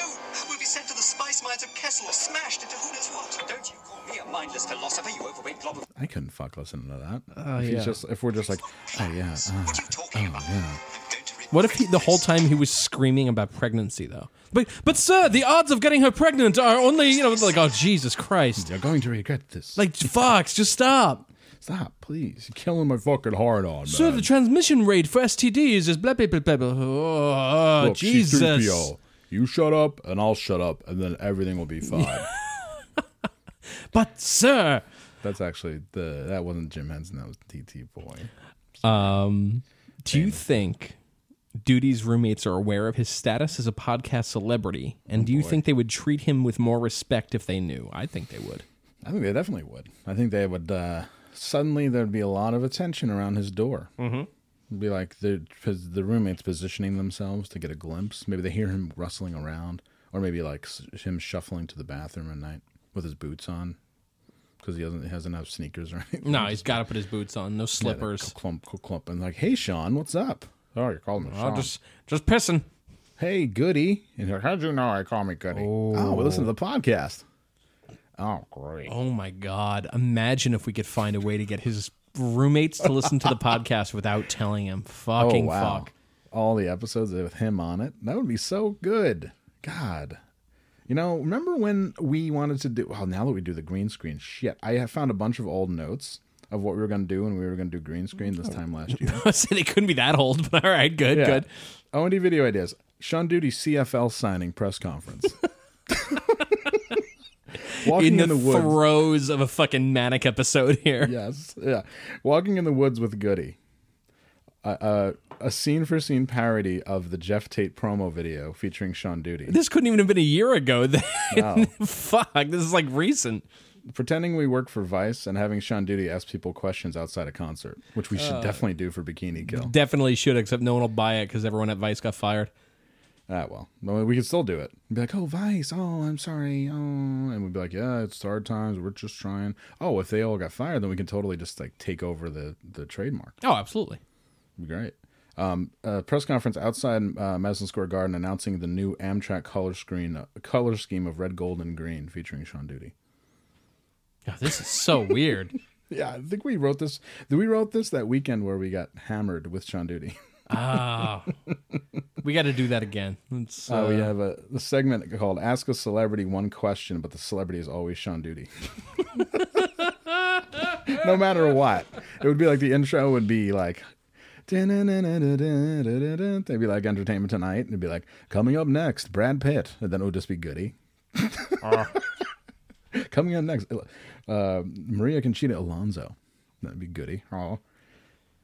We'll be sent to the spice mines of Kessel or smashed into who knows what. Don't you call me a mindless philosopher, you overweight glob of... I couldn't fuck listening to that. Oh, if he's yeah. just if we're just like, oh yeah, uh, What are you talking about? yeah. I'm going to what if he, the whole time he was screaming about pregnancy though? But but sir, the odds of getting her pregnant are only you know like oh Jesus Christ. You're going to regret this. Like Fox, just stop. stop, please. You're killing my fucking heart on, man. Sir, the transmission rate for STDs is blah blah blah blah. blah. Oh, Look, Jesus. C-3PO, You shut up, and I'll shut up, and then everything will be fine. But sir, That's actually the that wasn't Jim Henson. That was TT Boy. Um, do you think Duty's roommates are aware of his status as a podcast celebrity? And do you think they would treat him with more respect if they knew? I think they would. I think they definitely would. I think they would. Uh, suddenly, there'd be a lot of attention around his door. Mm-hmm. It'd be like the the roommates positioning themselves to get a glimpse. Maybe they hear him rustling around, or maybe like him shuffling to the bathroom at night with his boots on because he doesn't he hasn't have sneakers or anything. No, he's got to put his boots on. No Yeah, slippers. clump, clump, clump, and like, hey, Sean, what's up? Oh, you're calling me Oh, Sean. just just pissing. hey, Goody. And you're like, how'd you know I call me Goody? Oh. oh, we listen to the podcast. Oh, great. Oh my god! Imagine if we could find a way to get his roommates to listen to the podcast without telling him. Fucking oh, fuck. All the episodes with him on it. That would be so good. God. You know, remember when we wanted to do, well, now that we do the green screen, shit, I have found a bunch of old notes of what we were going to do when we were going to do green screen this time last year. I said it couldn't be that old, but all right, good, Yeah. good. O&D video ideas. Sean Duty CFL signing press conference. Walking In the, woods. throes of a fucking manic episode here. Yes, yeah. Walking in the woods with Goody. Uh, uh, a scene for scene parody of the Jeff Tate promo video featuring Sean Duty. This couldn't even have been a year ago. Then fuck, this is like recent. Pretending we work for Vice and having Sean Duty ask people questions outside a concert, which we should definitely do for Bikini Kill. Definitely should, except no one will buy it because everyone at Vice got fired. Ah, well, we can still do it. Be like, oh, Vice, oh, I'm sorry, oh, and we'd be like, yeah, it's hard times. We're just trying. Oh, if they all got fired, then we can totally just like take over the the trademark. Oh, absolutely. Be great. Um, a press conference outside uh, Madison Square Garden announcing the new Amtrak color screen uh, color scheme of red, gold, and green featuring Sean Duty. Yeah, this is so weird. Yeah, I think we wrote this. We wrote this that weekend where we got hammered with Sean Duty. Ah, we got to do that again. It's, Uh, we uh, have a, a segment called "Ask a Celebrity One Question," but the celebrity is always Sean Duty. no matter what, it would be like the intro would be like. They'd be like Entertainment Tonight, and it'd be like coming up next, Brad Pitt, and then it would just be Goody. coming up next, uh, Maria Conchita Alonso, that'd be Goody. Oh,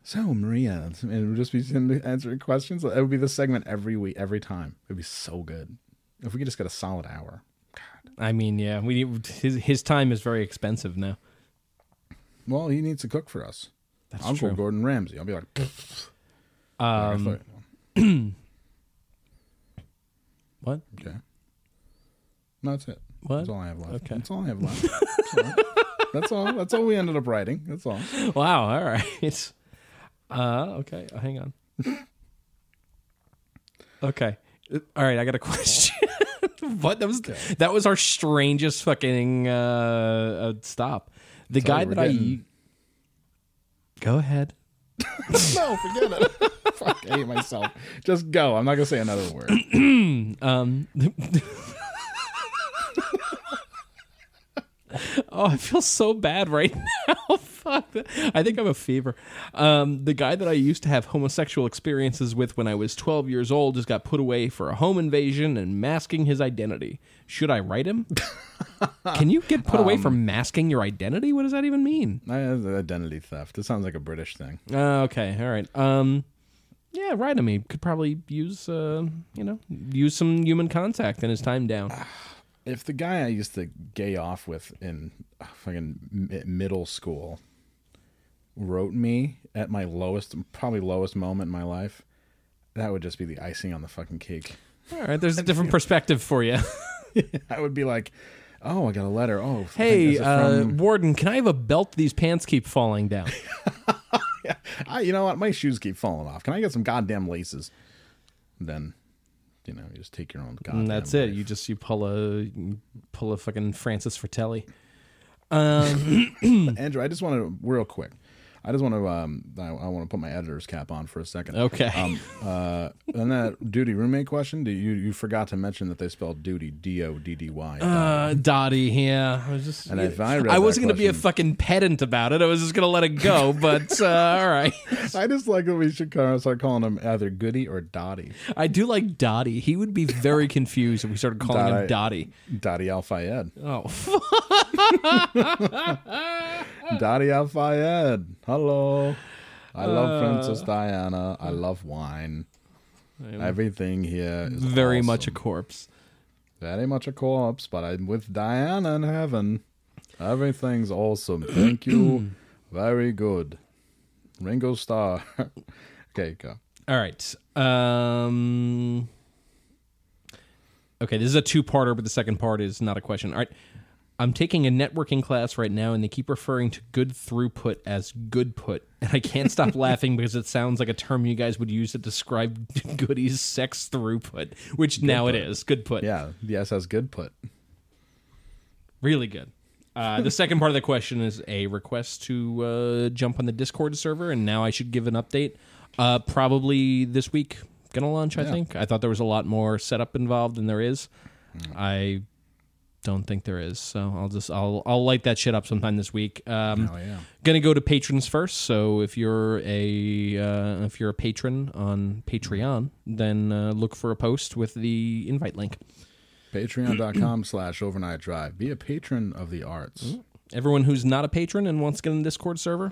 so Maria, and it would just be him answering questions. It would be the segment every week, every time. It'd be so good if we could just get a solid hour. God. I mean, yeah, we his his time is very expensive now. Well, he needs to cook for us. That's Uncle true. Gordon Ramsay. I'll be like. Um, Like, I thought- what? okay. No, that's it. What? That's all I have left. Okay. That's all I have left. That's all. That's all. That's all we ended up writing. That's all. Wow. All right. Uh, okay. uh, hang on. Okay. Uh, All right. I got a question. what that was? That was our strangest fucking uh, uh stop. The guy that I. Go ahead. no, forget it. Fuck, I hate myself. Just go. I'm not gonna say another word. Um. oh, I feel so bad right now. Fuck. I think I'm a fever. Um, the guy that I used to have homosexual experiences with when I was 12 years old just got put away for a home invasion and masking his identity. Should I write him? Can you get put away for masking your identity? What does that even mean? I have identity theft. It sounds like a British thing. Uh, okay, all right. Um, yeah, write him. He could probably use, uh, you know, use some human contact in his time down. If the guy I used to gay off with in uh, fucking middle school wrote me at my lowest, probably lowest moment in my life, that would just be the icing on the fucking cake. All right, there's a different perspective for you. I would be like, "Oh, I got a letter. Oh, Hey, uh, from- Warden, can I have a belt? These pants keep falling down. I, you know what? My shoes keep falling off. Can I get some goddamn laces?" Then, you know, you just take your own goddamn. And that's it. life. You just you pull a pull a fucking Francis Fratelli. Um, Andrew, I just want to real quick. I just want to um, I, I want to put my editor's cap on for a second. Okay. Um, uh, and that duty roommate question, do you you forgot to mention that they spelled duty D O D D Y. uh, Dottie, yeah. I was just. And if I, read I wasn't gonna be a fucking pedant about it. I was just gonna let it go. But uh, all right, I just like that we should kind of start calling him either Goody or Dottie. I do like Dottie. He would be very confused if we started calling him Dottie. Dottie. Dottie Al Fayed. Oh, Al Fayed. Hello. I love Uh, Princess Diana. I love wine. Everything here is very much a corpse. Very much a corpse, but I'm with Diana in heaven. Everything's awesome. Thank you. Very good. Ringo Starr. okay, go. All right. Um Okay, this is a two-parter, but the second part is not a question. All right. I'm taking a networking class right now and they keep referring to good throughput as good put. And I can't stop laughing because it sounds like a term you guys would use to describe Goody's sex throughput, which now it is. Good put. Yeah, the SS good put. Really good. Uh, the second part of the question is a request to uh, jump on the Discord server, and now I should give an update. Uh, probably this week. Gonna launch, I Yeah. think. I thought there was a lot more setup involved than there is. I don't think there is, so I'll just I'll I'll light that shit up sometime this week. Um, Oh yeah. Gonna go to patrons first. So if you're a uh, if you're a patron on Patreon, then uh, look for a post with the invite link. Patreon.com slash overnight drive. Be a patron of the arts. everyone who's not a patron and wants to get in the Discord server,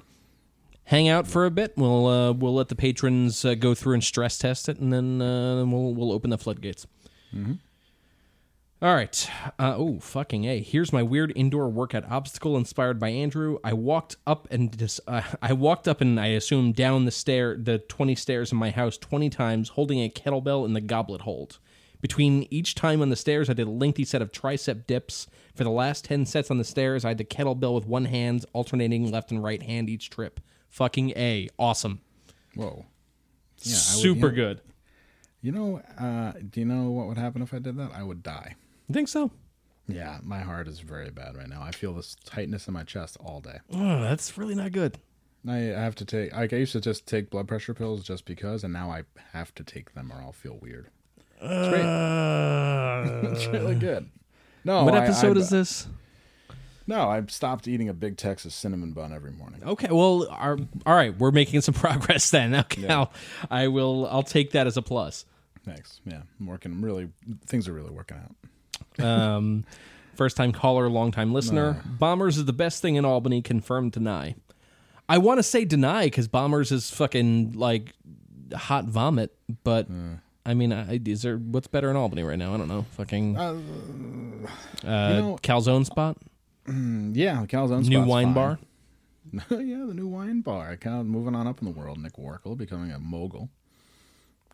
hang out for a bit. We'll uh, we'll let the patrons uh, go through and stress test it, and then uh, we'll we'll open the floodgates. All right. Uh, oh, fucking a. Here's my weird indoor workout obstacle inspired by Andrew. I walked up and dis- uh, I walked up and I assume down the stair, the 20 stairs in my house 20 times, holding a kettlebell in the goblet hold. Between each time on the stairs, I did a lengthy set of tricep dips. For the last 10 sets on the stairs, I had the kettlebell with one hand, alternating left and right hand each trip. Fucking a. Awesome. Whoa. Yeah, I would- Super yeah. good. You know, uh, do you know what would happen if I did that? I would die. You think so? Yeah, my heart is very bad right now. I feel this tightness in my chest all day. Oh, that's really not good. I I have to take. Like I used to just take blood pressure pills just because, and now I have to take them or I'll feel weird. It's great. it's really uh, good. No, what episode I- is this? No, I've stopped eating a big Texas cinnamon bun every morning. Okay, well, our, all right, we're making some progress then. Okay, I'll, I will. I'll take that as a plus. Thanks. Yeah, I'm working. I'm really things are really working out. Um, first time caller, long time listener. Bombers is the best thing in Albany. Confirmed, deny. I want to say deny because Bombers is fucking like hot vomit, but. I mean, I, is there what's better in Albany right now? I don't know. Fucking uh, know- calzone spot, Yeah, Calzone's new wine fine. bar. yeah, the new wine bar. Kind of moving on up in the world. Nick Warkle becoming a mogul.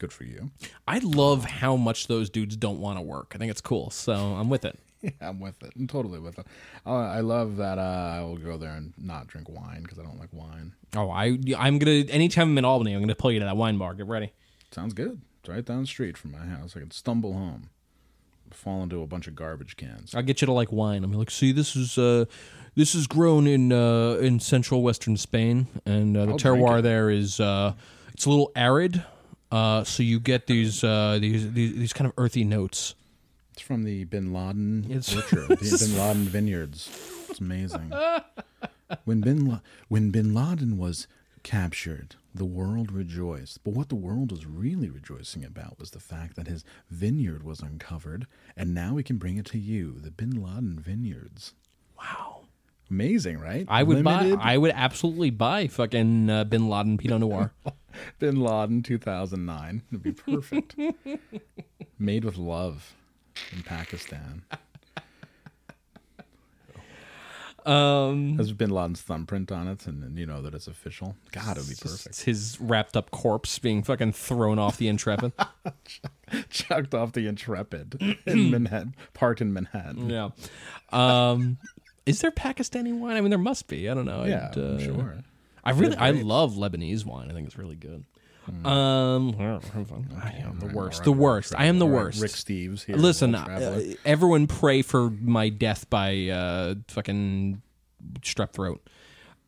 Good for you. I love how much those dudes don't want to work. I think it's cool, so I'm with it. Yeah, I'm with it. I'm totally with it. Uh, I love that uh, I will go there and not drink wine because I don't like wine. Oh, I I'm gonna anytime I'm in Albany, I'm gonna pull you to that wine bar. Get ready. Sounds good. It's right down the street from my house. I could stumble home, fall into a bunch of garbage cans. I'll get you to like wine. I'm like, see, this is uh, this is grown in uh, in central western Spain, and uh, the I'll drink terroir it. there is uh, it's a little arid. Uh, so you get these, uh, these these these kind of earthy notes. It's from the Bin Laden It's- orchard, the Bin Laden vineyards. It's amazing. when Bin La- when Bin Laden was captured, the world rejoiced. But what the world was really rejoicing about was the fact that his vineyard was uncovered, and now we can bring it to you, the Bin Laden vineyards. Wow. Amazing, right? I would Limited buy. I would absolutely buy fucking uh, Bin Laden Pinot Noir. Bin Laden 2009. It'd be perfect. Made with love in Pakistan. um, Has Bin Laden's thumbprint on it, and, you know that it's official. God, it would be perfect. it's his wrapped up corpse being fucking thrown off the Intrepid. chucked off the Intrepid in Manhattan, parked in Manhattan. yeah. Um, is there Pakistani wine? I mean, there must be. I don't know. Yeah, I'd, I'm uh, sure. I really, I love Lebanese wine. I think it's really good. Um, I am the worst. the worst. I am the worst. Rick Steves here. Listen, uh, everyone pray for my death by uh, fucking strep throat.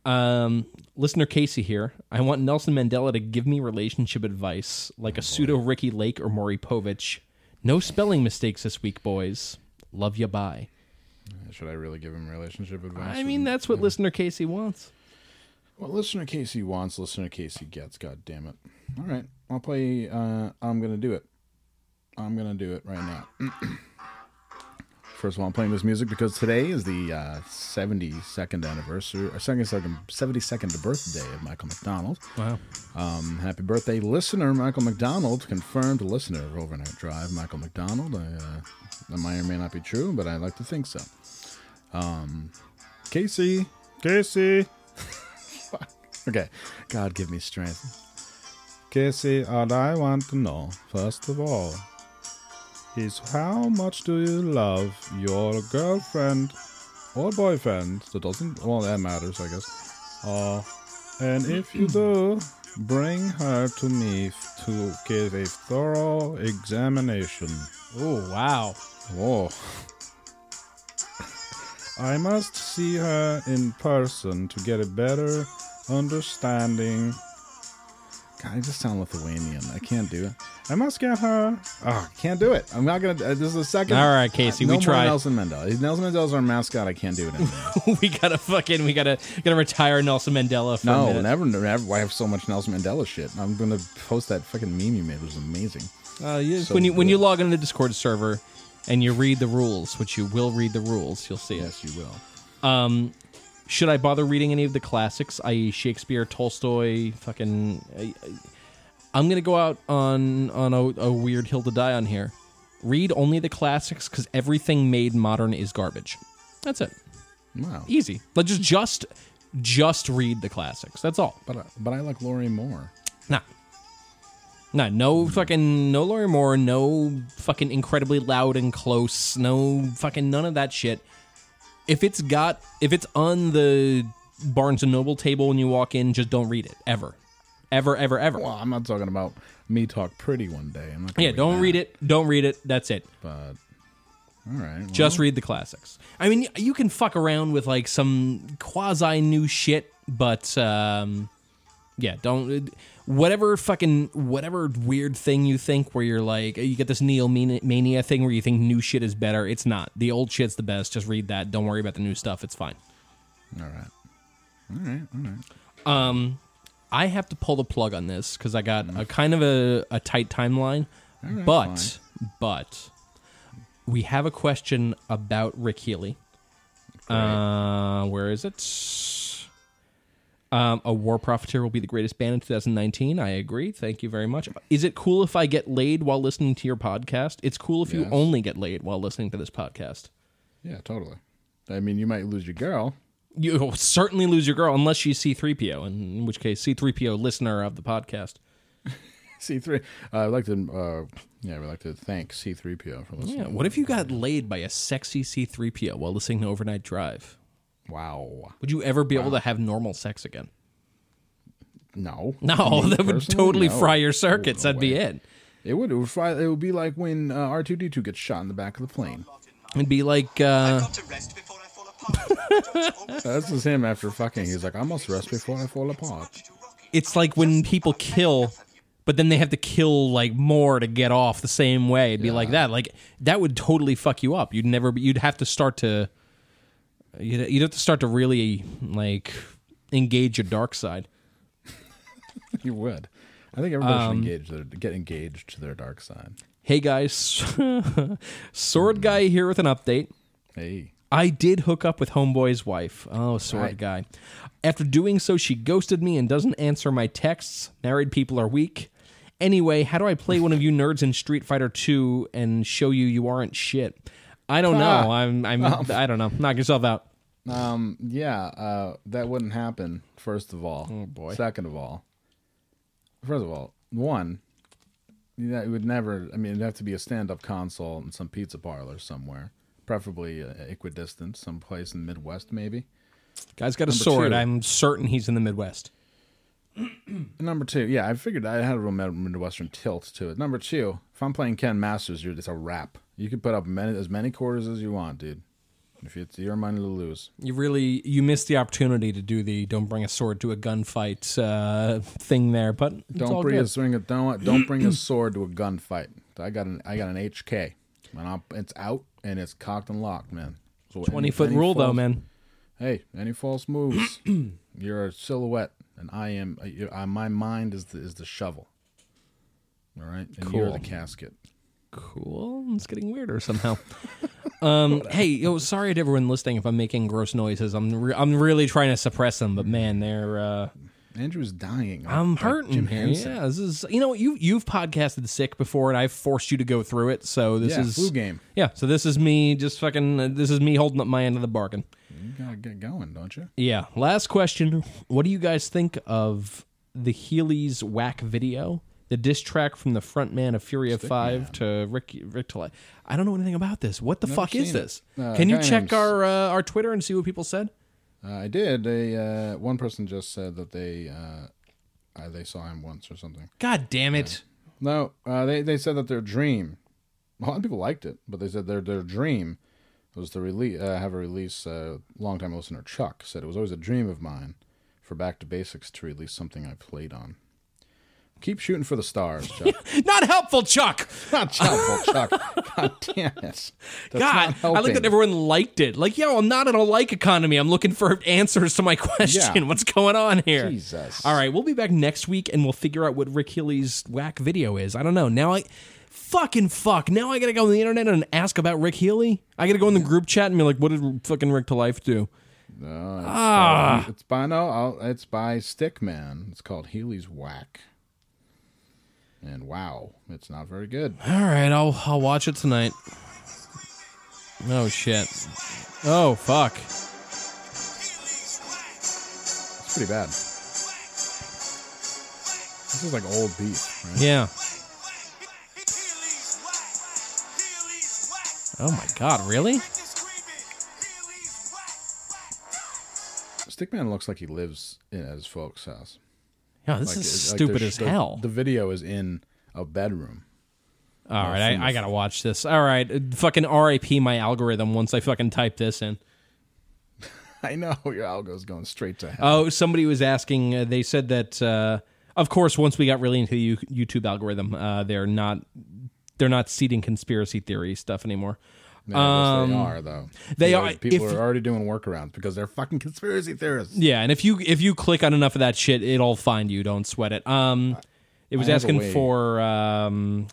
Um, listener Casey here. I want Nelson Mandela to give me relationship advice, Oh, like a pseudo Ricki Lake or Maury Povich. No spelling mistakes this week, boys. Love you, bye. Should I really give him relationship advice? I mean, that's what listener Casey wants. What listener Casey wants, listener Casey gets. God damn it! All right, I'll play. Uh, I'm gonna do it. I'm gonna do it right now. First of all, I'm playing this music because today is the uh, 72nd anniversary, or second, second, 72nd birthday of Michael McDonald. Wow. Um, happy birthday, listener Michael McDonald, confirmed listener of Overnight Drive, Michael McDonald. I, uh, that may or may not be true, but I like to think so. Um, Casey, Casey. okay, God give me strength. Casey, all I want to know, first of all, is how much do you love your girlfriend or boyfriend? That doesn't, well, that matters, I guess. Uh, and if you do, bring her to me to give a thorough examination. Oh wow. Whoa. I must see her in person to get a better understanding. God, I just sound Lithuanian. I can't do it. I must get her. Oh, can't do it. I'm not gonna. Uh, this is the second. All right, Casey, no we more tried. Nelson Mandela. Nelson Mandela's our mascot. I can't do it anymore. we gotta fucking we gotta gotta retire Nelson Mandela for no, never, never. I have so much Nelson Mandela shit. I'm gonna post that fucking meme you made. It was amazing. Uh, you, So when you when you log into the Discord server and you read the rules, which you will read the rules, you'll see Yes, you will. Um, should I bother reading any of the classics, i.e., Shakespeare, Tolstoy, fucking? I, I'm gonna go out on on a, a weird hill to die on here. Read only the classics because everything made modern is garbage. That's it. Wow. Easy. But just just just read the classics. That's all. But I- but I like Lorrie Moore. Nah. Nah, no fucking no Lorrie Moore, no fucking incredibly loud and close, no fucking none of that shit. If it's got if it's on the Barnes and Noble table when you walk in, just don't read it. Ever. Ever, ever, ever. Well, I'm not talking about me talk pretty one day. I'm not gonna yeah, don't that, read it. Don't read it. That's it. But all right, well, Just read the classics. I mean, you can fuck around with like some quasi new shit, but um, yeah, don't whatever fucking whatever weird thing you think where you're like you get this neo mania thing where you think new shit is better. It's not. The old shit's the best. Just read that. Don't worry about the new stuff. It's fine. all right, all right, all right. Um, I have to pull the plug on this because I got a kind of a, a tight timeline, right, but but we have a question about Rick Healy. Uh, where is it? Um, a War Profiteer will be the greatest band in 2019. I agree. Thank you very much. Is it cool if I get laid while listening to your podcast? It's cool if you only get laid while listening to this podcast. Yeah, totally. I mean, you might lose your girl. You'll certainly lose your girl unless she's C3PO, in which case C3PO listener of the podcast. C3. Uh, I'd like to. Uh, yeah, we'd like to thank C3PO for listening. Yeah. What if you got laid by a sexy C3PO while listening to Overnight Drive? Wow. Would you ever be able to have normal sex again? No. No, Me that would totally no. fry your circuits. no That'd be it. It would. It would fry. It would be like when uh, R2D2 gets shot in the back of the plane. It'd be like uh, Got to rest before I fall apart. That's just him after fucking. He's like, I must rest before I fall apart. it's like when people kill, but then they have to kill like more to get off the same way. It'd be like that. Like that would totally fuck you up. You'd never. You'd have to start to. You'd, you'd have to start to really like engage your dark side. You would. I think everybody Um, should engage their, get engaged to their dark side. Hey guys, Sword Guy here with an update. Hey. I did hook up with Homeboy's wife. Oh, Sword Right. Guy. After doing so, she ghosted me and doesn't answer my texts. Married people are weak. Anyway, how do I play one of you nerds in Street Fighter 2 and show you you aren't shit? I don't know. Ah. I'm I'm I don't know. Knock yourself out. Um. Yeah. Uh. That wouldn't happen. First of all. Oh boy. Second of all. First of all, one. It would never. I mean, it'd have to be a stand-up console in some pizza parlor somewhere, preferably uh, equidistant, someplace in the Midwest, maybe. Guy's got a Number sword. two. I'm certain he's in the Midwest. Number two, yeah, I figured I had a real Mid- Midwestern tilt to it. Number two, if I'm playing Ken Masters, you're it's a wrap. You can put up many, as many quarters as you want, dude. If it's your money to lose, You really you missed the opportunity to do the don't bring a sword to a gunfight uh, thing there, but it's all don't bring good. a swing. Don't don't bring a sword to a gunfight. I got an I got an HK, and I'm, it's out and it's cocked and locked, man. So any- 20 foot any rule though, man. Hey, any false moves, you're a silhouette, and I am. uh, you- uh, my mind is the is the shovel. All right, and you're the casket. Cool. It's getting weirder somehow. um, hey, yo, sorry to everyone listening if I'm making gross noises. I'm re- I'm really trying to suppress them, but man, they're uh, Andrew's dying. I'm like hurting Jim. Yeah, this is you know you you've podcasted sick before, and I've forced you to go through it. So this Yeah, is flu game. Yeah, so this is me just fucking. Uh, this is me holding up my end of the bargain. You gotta get going, don't you? Yeah. Last question. What do you guys think of the Healy's whack video? The diss track from the frontman of Fury of Five to Rick Rick Tele- I don't know anything about this. What the Never fuck is this? Uh, Can you check name's- our uh, our Twitter and see what people said? Uh, I did. They uh, one person just said that they uh, uh, they saw him once or something. God damn it! No, uh, they they said that their dream. A lot of people liked it, but they said their their dream was to release uh, have a release. Uh, longtime listener Chuck said it was always a dream of mine for Back to Basics to release something I played on. Keep shooting for the stars, Chuck. Not helpful, Chuck. not Chuck, Chuck. God damn it! That's God, I like that everyone liked it. Like, yo, I'm not in a like economy. I'm looking for answers to my question. Yeah. What's going on here? Jesus. All right, we'll be back next week and we'll figure out what Rick Healy's whack video is. I don't know. Now I fucking fuck. Now I gotta go on the internet and ask about Rick Healy. I gotta go in the group chat and be like, what did fucking Rick ta life do? No, it's, Ah. uh, it's by no, I'll, it's by Stickman. It's called Healy's Whack. And wow, it's not very good. All right, I'll I'll watch it tonight. Oh shit. Oh fuck. It's pretty bad. This is like old beef, right? Yeah. Oh my god, really? Stickman looks like he lives in his folks' house. Yeah, this Like, is like stupid as the- hell. The video is in a bedroom. All right, I, I gotta watch this. All right, uh, fucking RIP my algorithm once I fucking type this in. I know your algo's going straight to hell. Oh, somebody was asking. Uh, they said that, uh, of course, once we got really into the U- YouTube algorithm, uh, they're not they're not seeding conspiracy theory stuff anymore. Yeah, Um, they are though. they You are- People if- are already doing workarounds because they're fucking conspiracy theorists. Yeah, and if you if you click on enough of that shit, it'll find you. Don't sweat it. Um, it was I have a asking for um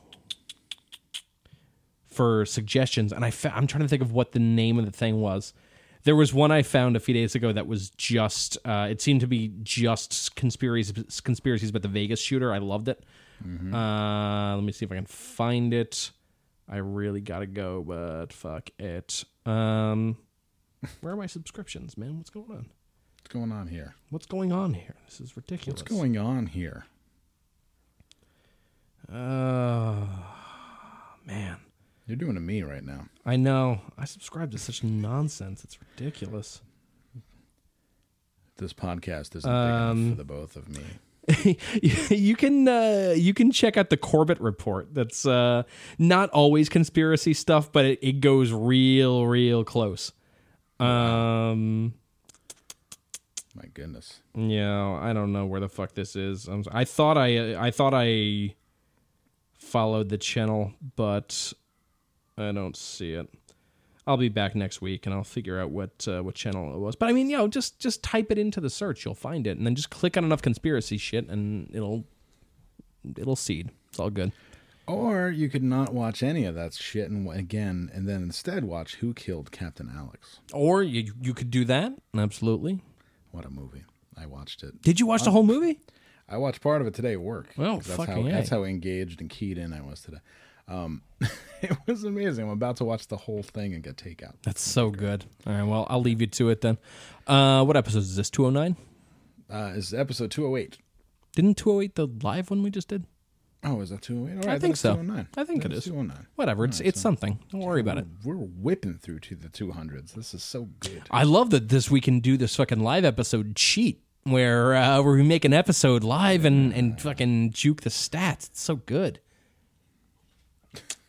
for suggestions, and I fa- I'm trying to think of what the name of the thing was. There was one I found a few days ago that was just. Uh, it seemed to be just conspiracies conspiracies about the Vegas shooter. I loved it. Mm-hmm. Uh, let me see if I can find it. I really gotta go, but fuck it. Um, where are my subscriptions, man? What's going on? What's going on here? What's going on here? This is ridiculous. What's going on here? Uh, man, You're doing to me right now. I know. I subscribe to such nonsense. It's ridiculous. This podcast isn't Um, big enough for the both of me. you can uh, you can check out the Corbett report. That's uh, not always conspiracy stuff, but it, it goes real, real close. Um, My goodness. yeah, I don't know where the fuck this is. I'm, I thought I I thought I followed the channel, but I don't see it. I'll be back next week and I'll figure out what uh, what channel it was. But I mean, you know, just just type it into the search, you'll find it, and then just click on enough conspiracy shit, and it'll it'll seed. It's all good. Or you could not watch any of that shit and again, and then instead watch Who Killed Captain Alex. Or you you could do that. Absolutely. What a movie! I watched it. Did you watch the whole movie? I watched part of it today at work. Oh, 'cause that's fucking how A. that's how engaged and keyed in I was today. Um, it was amazing. I'm about to watch the whole thing and get takeout. That's so good. All right, well, I'll leave you to it then. Uh, what episode is this? Two hundred nine. Uh, it's episode 208. Didn't two hundred eight the live one we just did? Oh, is that 208? All right, I think so. 209. I think Then it it's 209. Whatever. It's right, it's so- something. Don't worry about it. We're whipping through to the 200s. This is so good. I love that this we can do this fucking live episode cheat where uh, where we make an episode live and and fucking juke the stats. It's so good.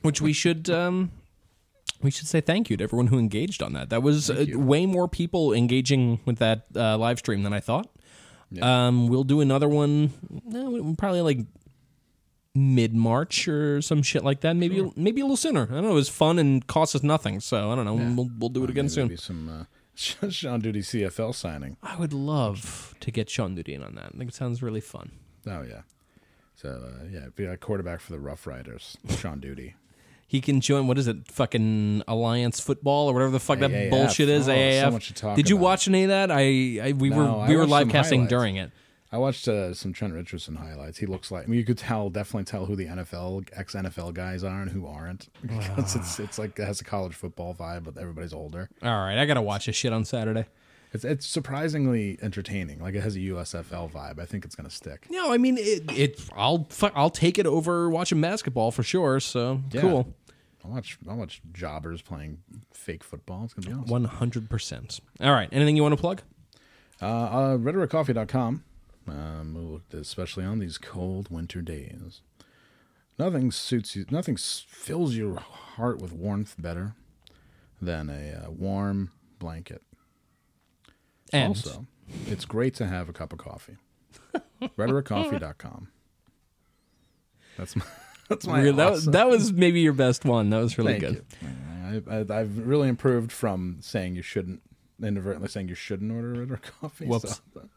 Which we should um we should say thank you to everyone who engaged on that. That was uh, way more people engaging with that uh, live stream than I thought. Um, we'll do another one, no, probably like mid March or some shit like that. Maybe maybe a little sooner. I don't know. It was fun and cost us nothing, so I don't know. We'll, we'll do it again soon. Some uh, Sean Duty CFL signing. I would love to get Sean Duty in on that. I think it sounds really fun. Oh yeah. So uh, yeah, be a quarterback for the Rough Riders, Sean Duty. He can join. What is it? Fucking Alliance Football or whatever the fuck that AAF. bullshit is. Oh, so AAF. talk Did you about. watch any of that? I, I we No, were I we were live casting highlights. during it. I watched uh, some Trent Richardson highlights. He looks like I mean, you could tell definitely tell who the NFL ex NFL guys are and who aren't because it's it's like it has a college football vibe, but everybody's older. All right, I gotta watch this shit on Saturday. It's it's surprisingly entertaining. Like it has a USFL vibe. I think it's gonna stick. No, I mean it. it I'll I'll take it over watching basketball for sure. So Yeah. cool. I'll watch I'll watch jobbers playing fake football. It's gonna be awesome. One hundred percent. All right. Anything you want to plug? Uh, uh, RhetoricCoffee.com, um, especially on these cold winter days. Nothing suits you. Nothing s- fills your heart with warmth better than a uh, warm blanket. And Also, it's great to have a cup of coffee. RhetoricCoffee.com. That's my. That's my. Really- that, was, that was maybe your best one. That was really Thank good. you. I, I, I've really improved from saying you shouldn't, inadvertently saying you shouldn't order Ritter coffee. Whoops. So,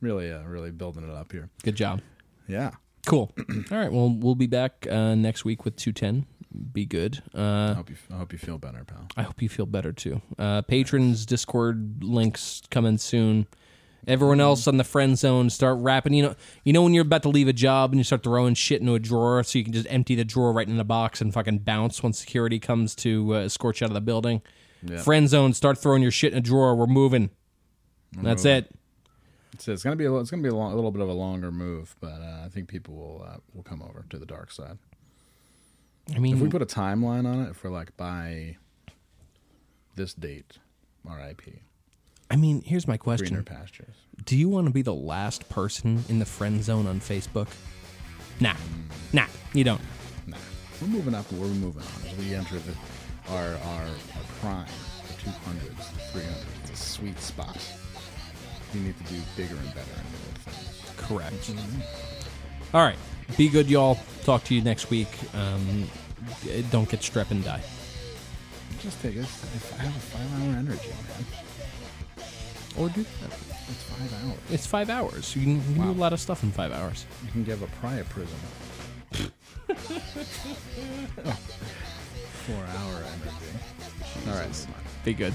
really, uh, really building it up here. Good job. Yeah. Cool. All right. Well, we'll be back uh, next week with 210. Be good. I Uh, hope you, I hope you feel better, pal. I hope you feel better too. Uh, patrons, Discord links coming soon. Everyone else on the friend zone start rapping. You know, you know when you're about to leave a job and you start throwing shit into a drawer, so you can just empty the drawer right in the box and fucking bounce when security comes to uh, escort you out of the building. Friend zone, start throwing your shit in a drawer. We're moving. That's it. So it's gonna be a, it's gonna be a, long, a little bit of a longer move, but uh, I think people will uh, will come over to the dark side. I mean, If we put a timeline on it, if we're like by this date, R.I.P. I mean, here's my Greener question: pastures. Do you want to be the last person in the friend zone on Facebook? Nah, nah, you don't. Nah, we're moving up. We're moving on as we enter the our our, our prime, the two hundreds, the three hundreds. It's a sweet spot. We need to do bigger and better and things. Correct. All right. Be good, y'all. Talk to you next week. Um, don't get strep and die. Just take it. If I have a five-hour energy, man. Or do that. It's five hours. It's five hours. You can, you can Wow. do a lot of stuff in five hours. You can give a priapism. Four-hour energy. All right. Be good.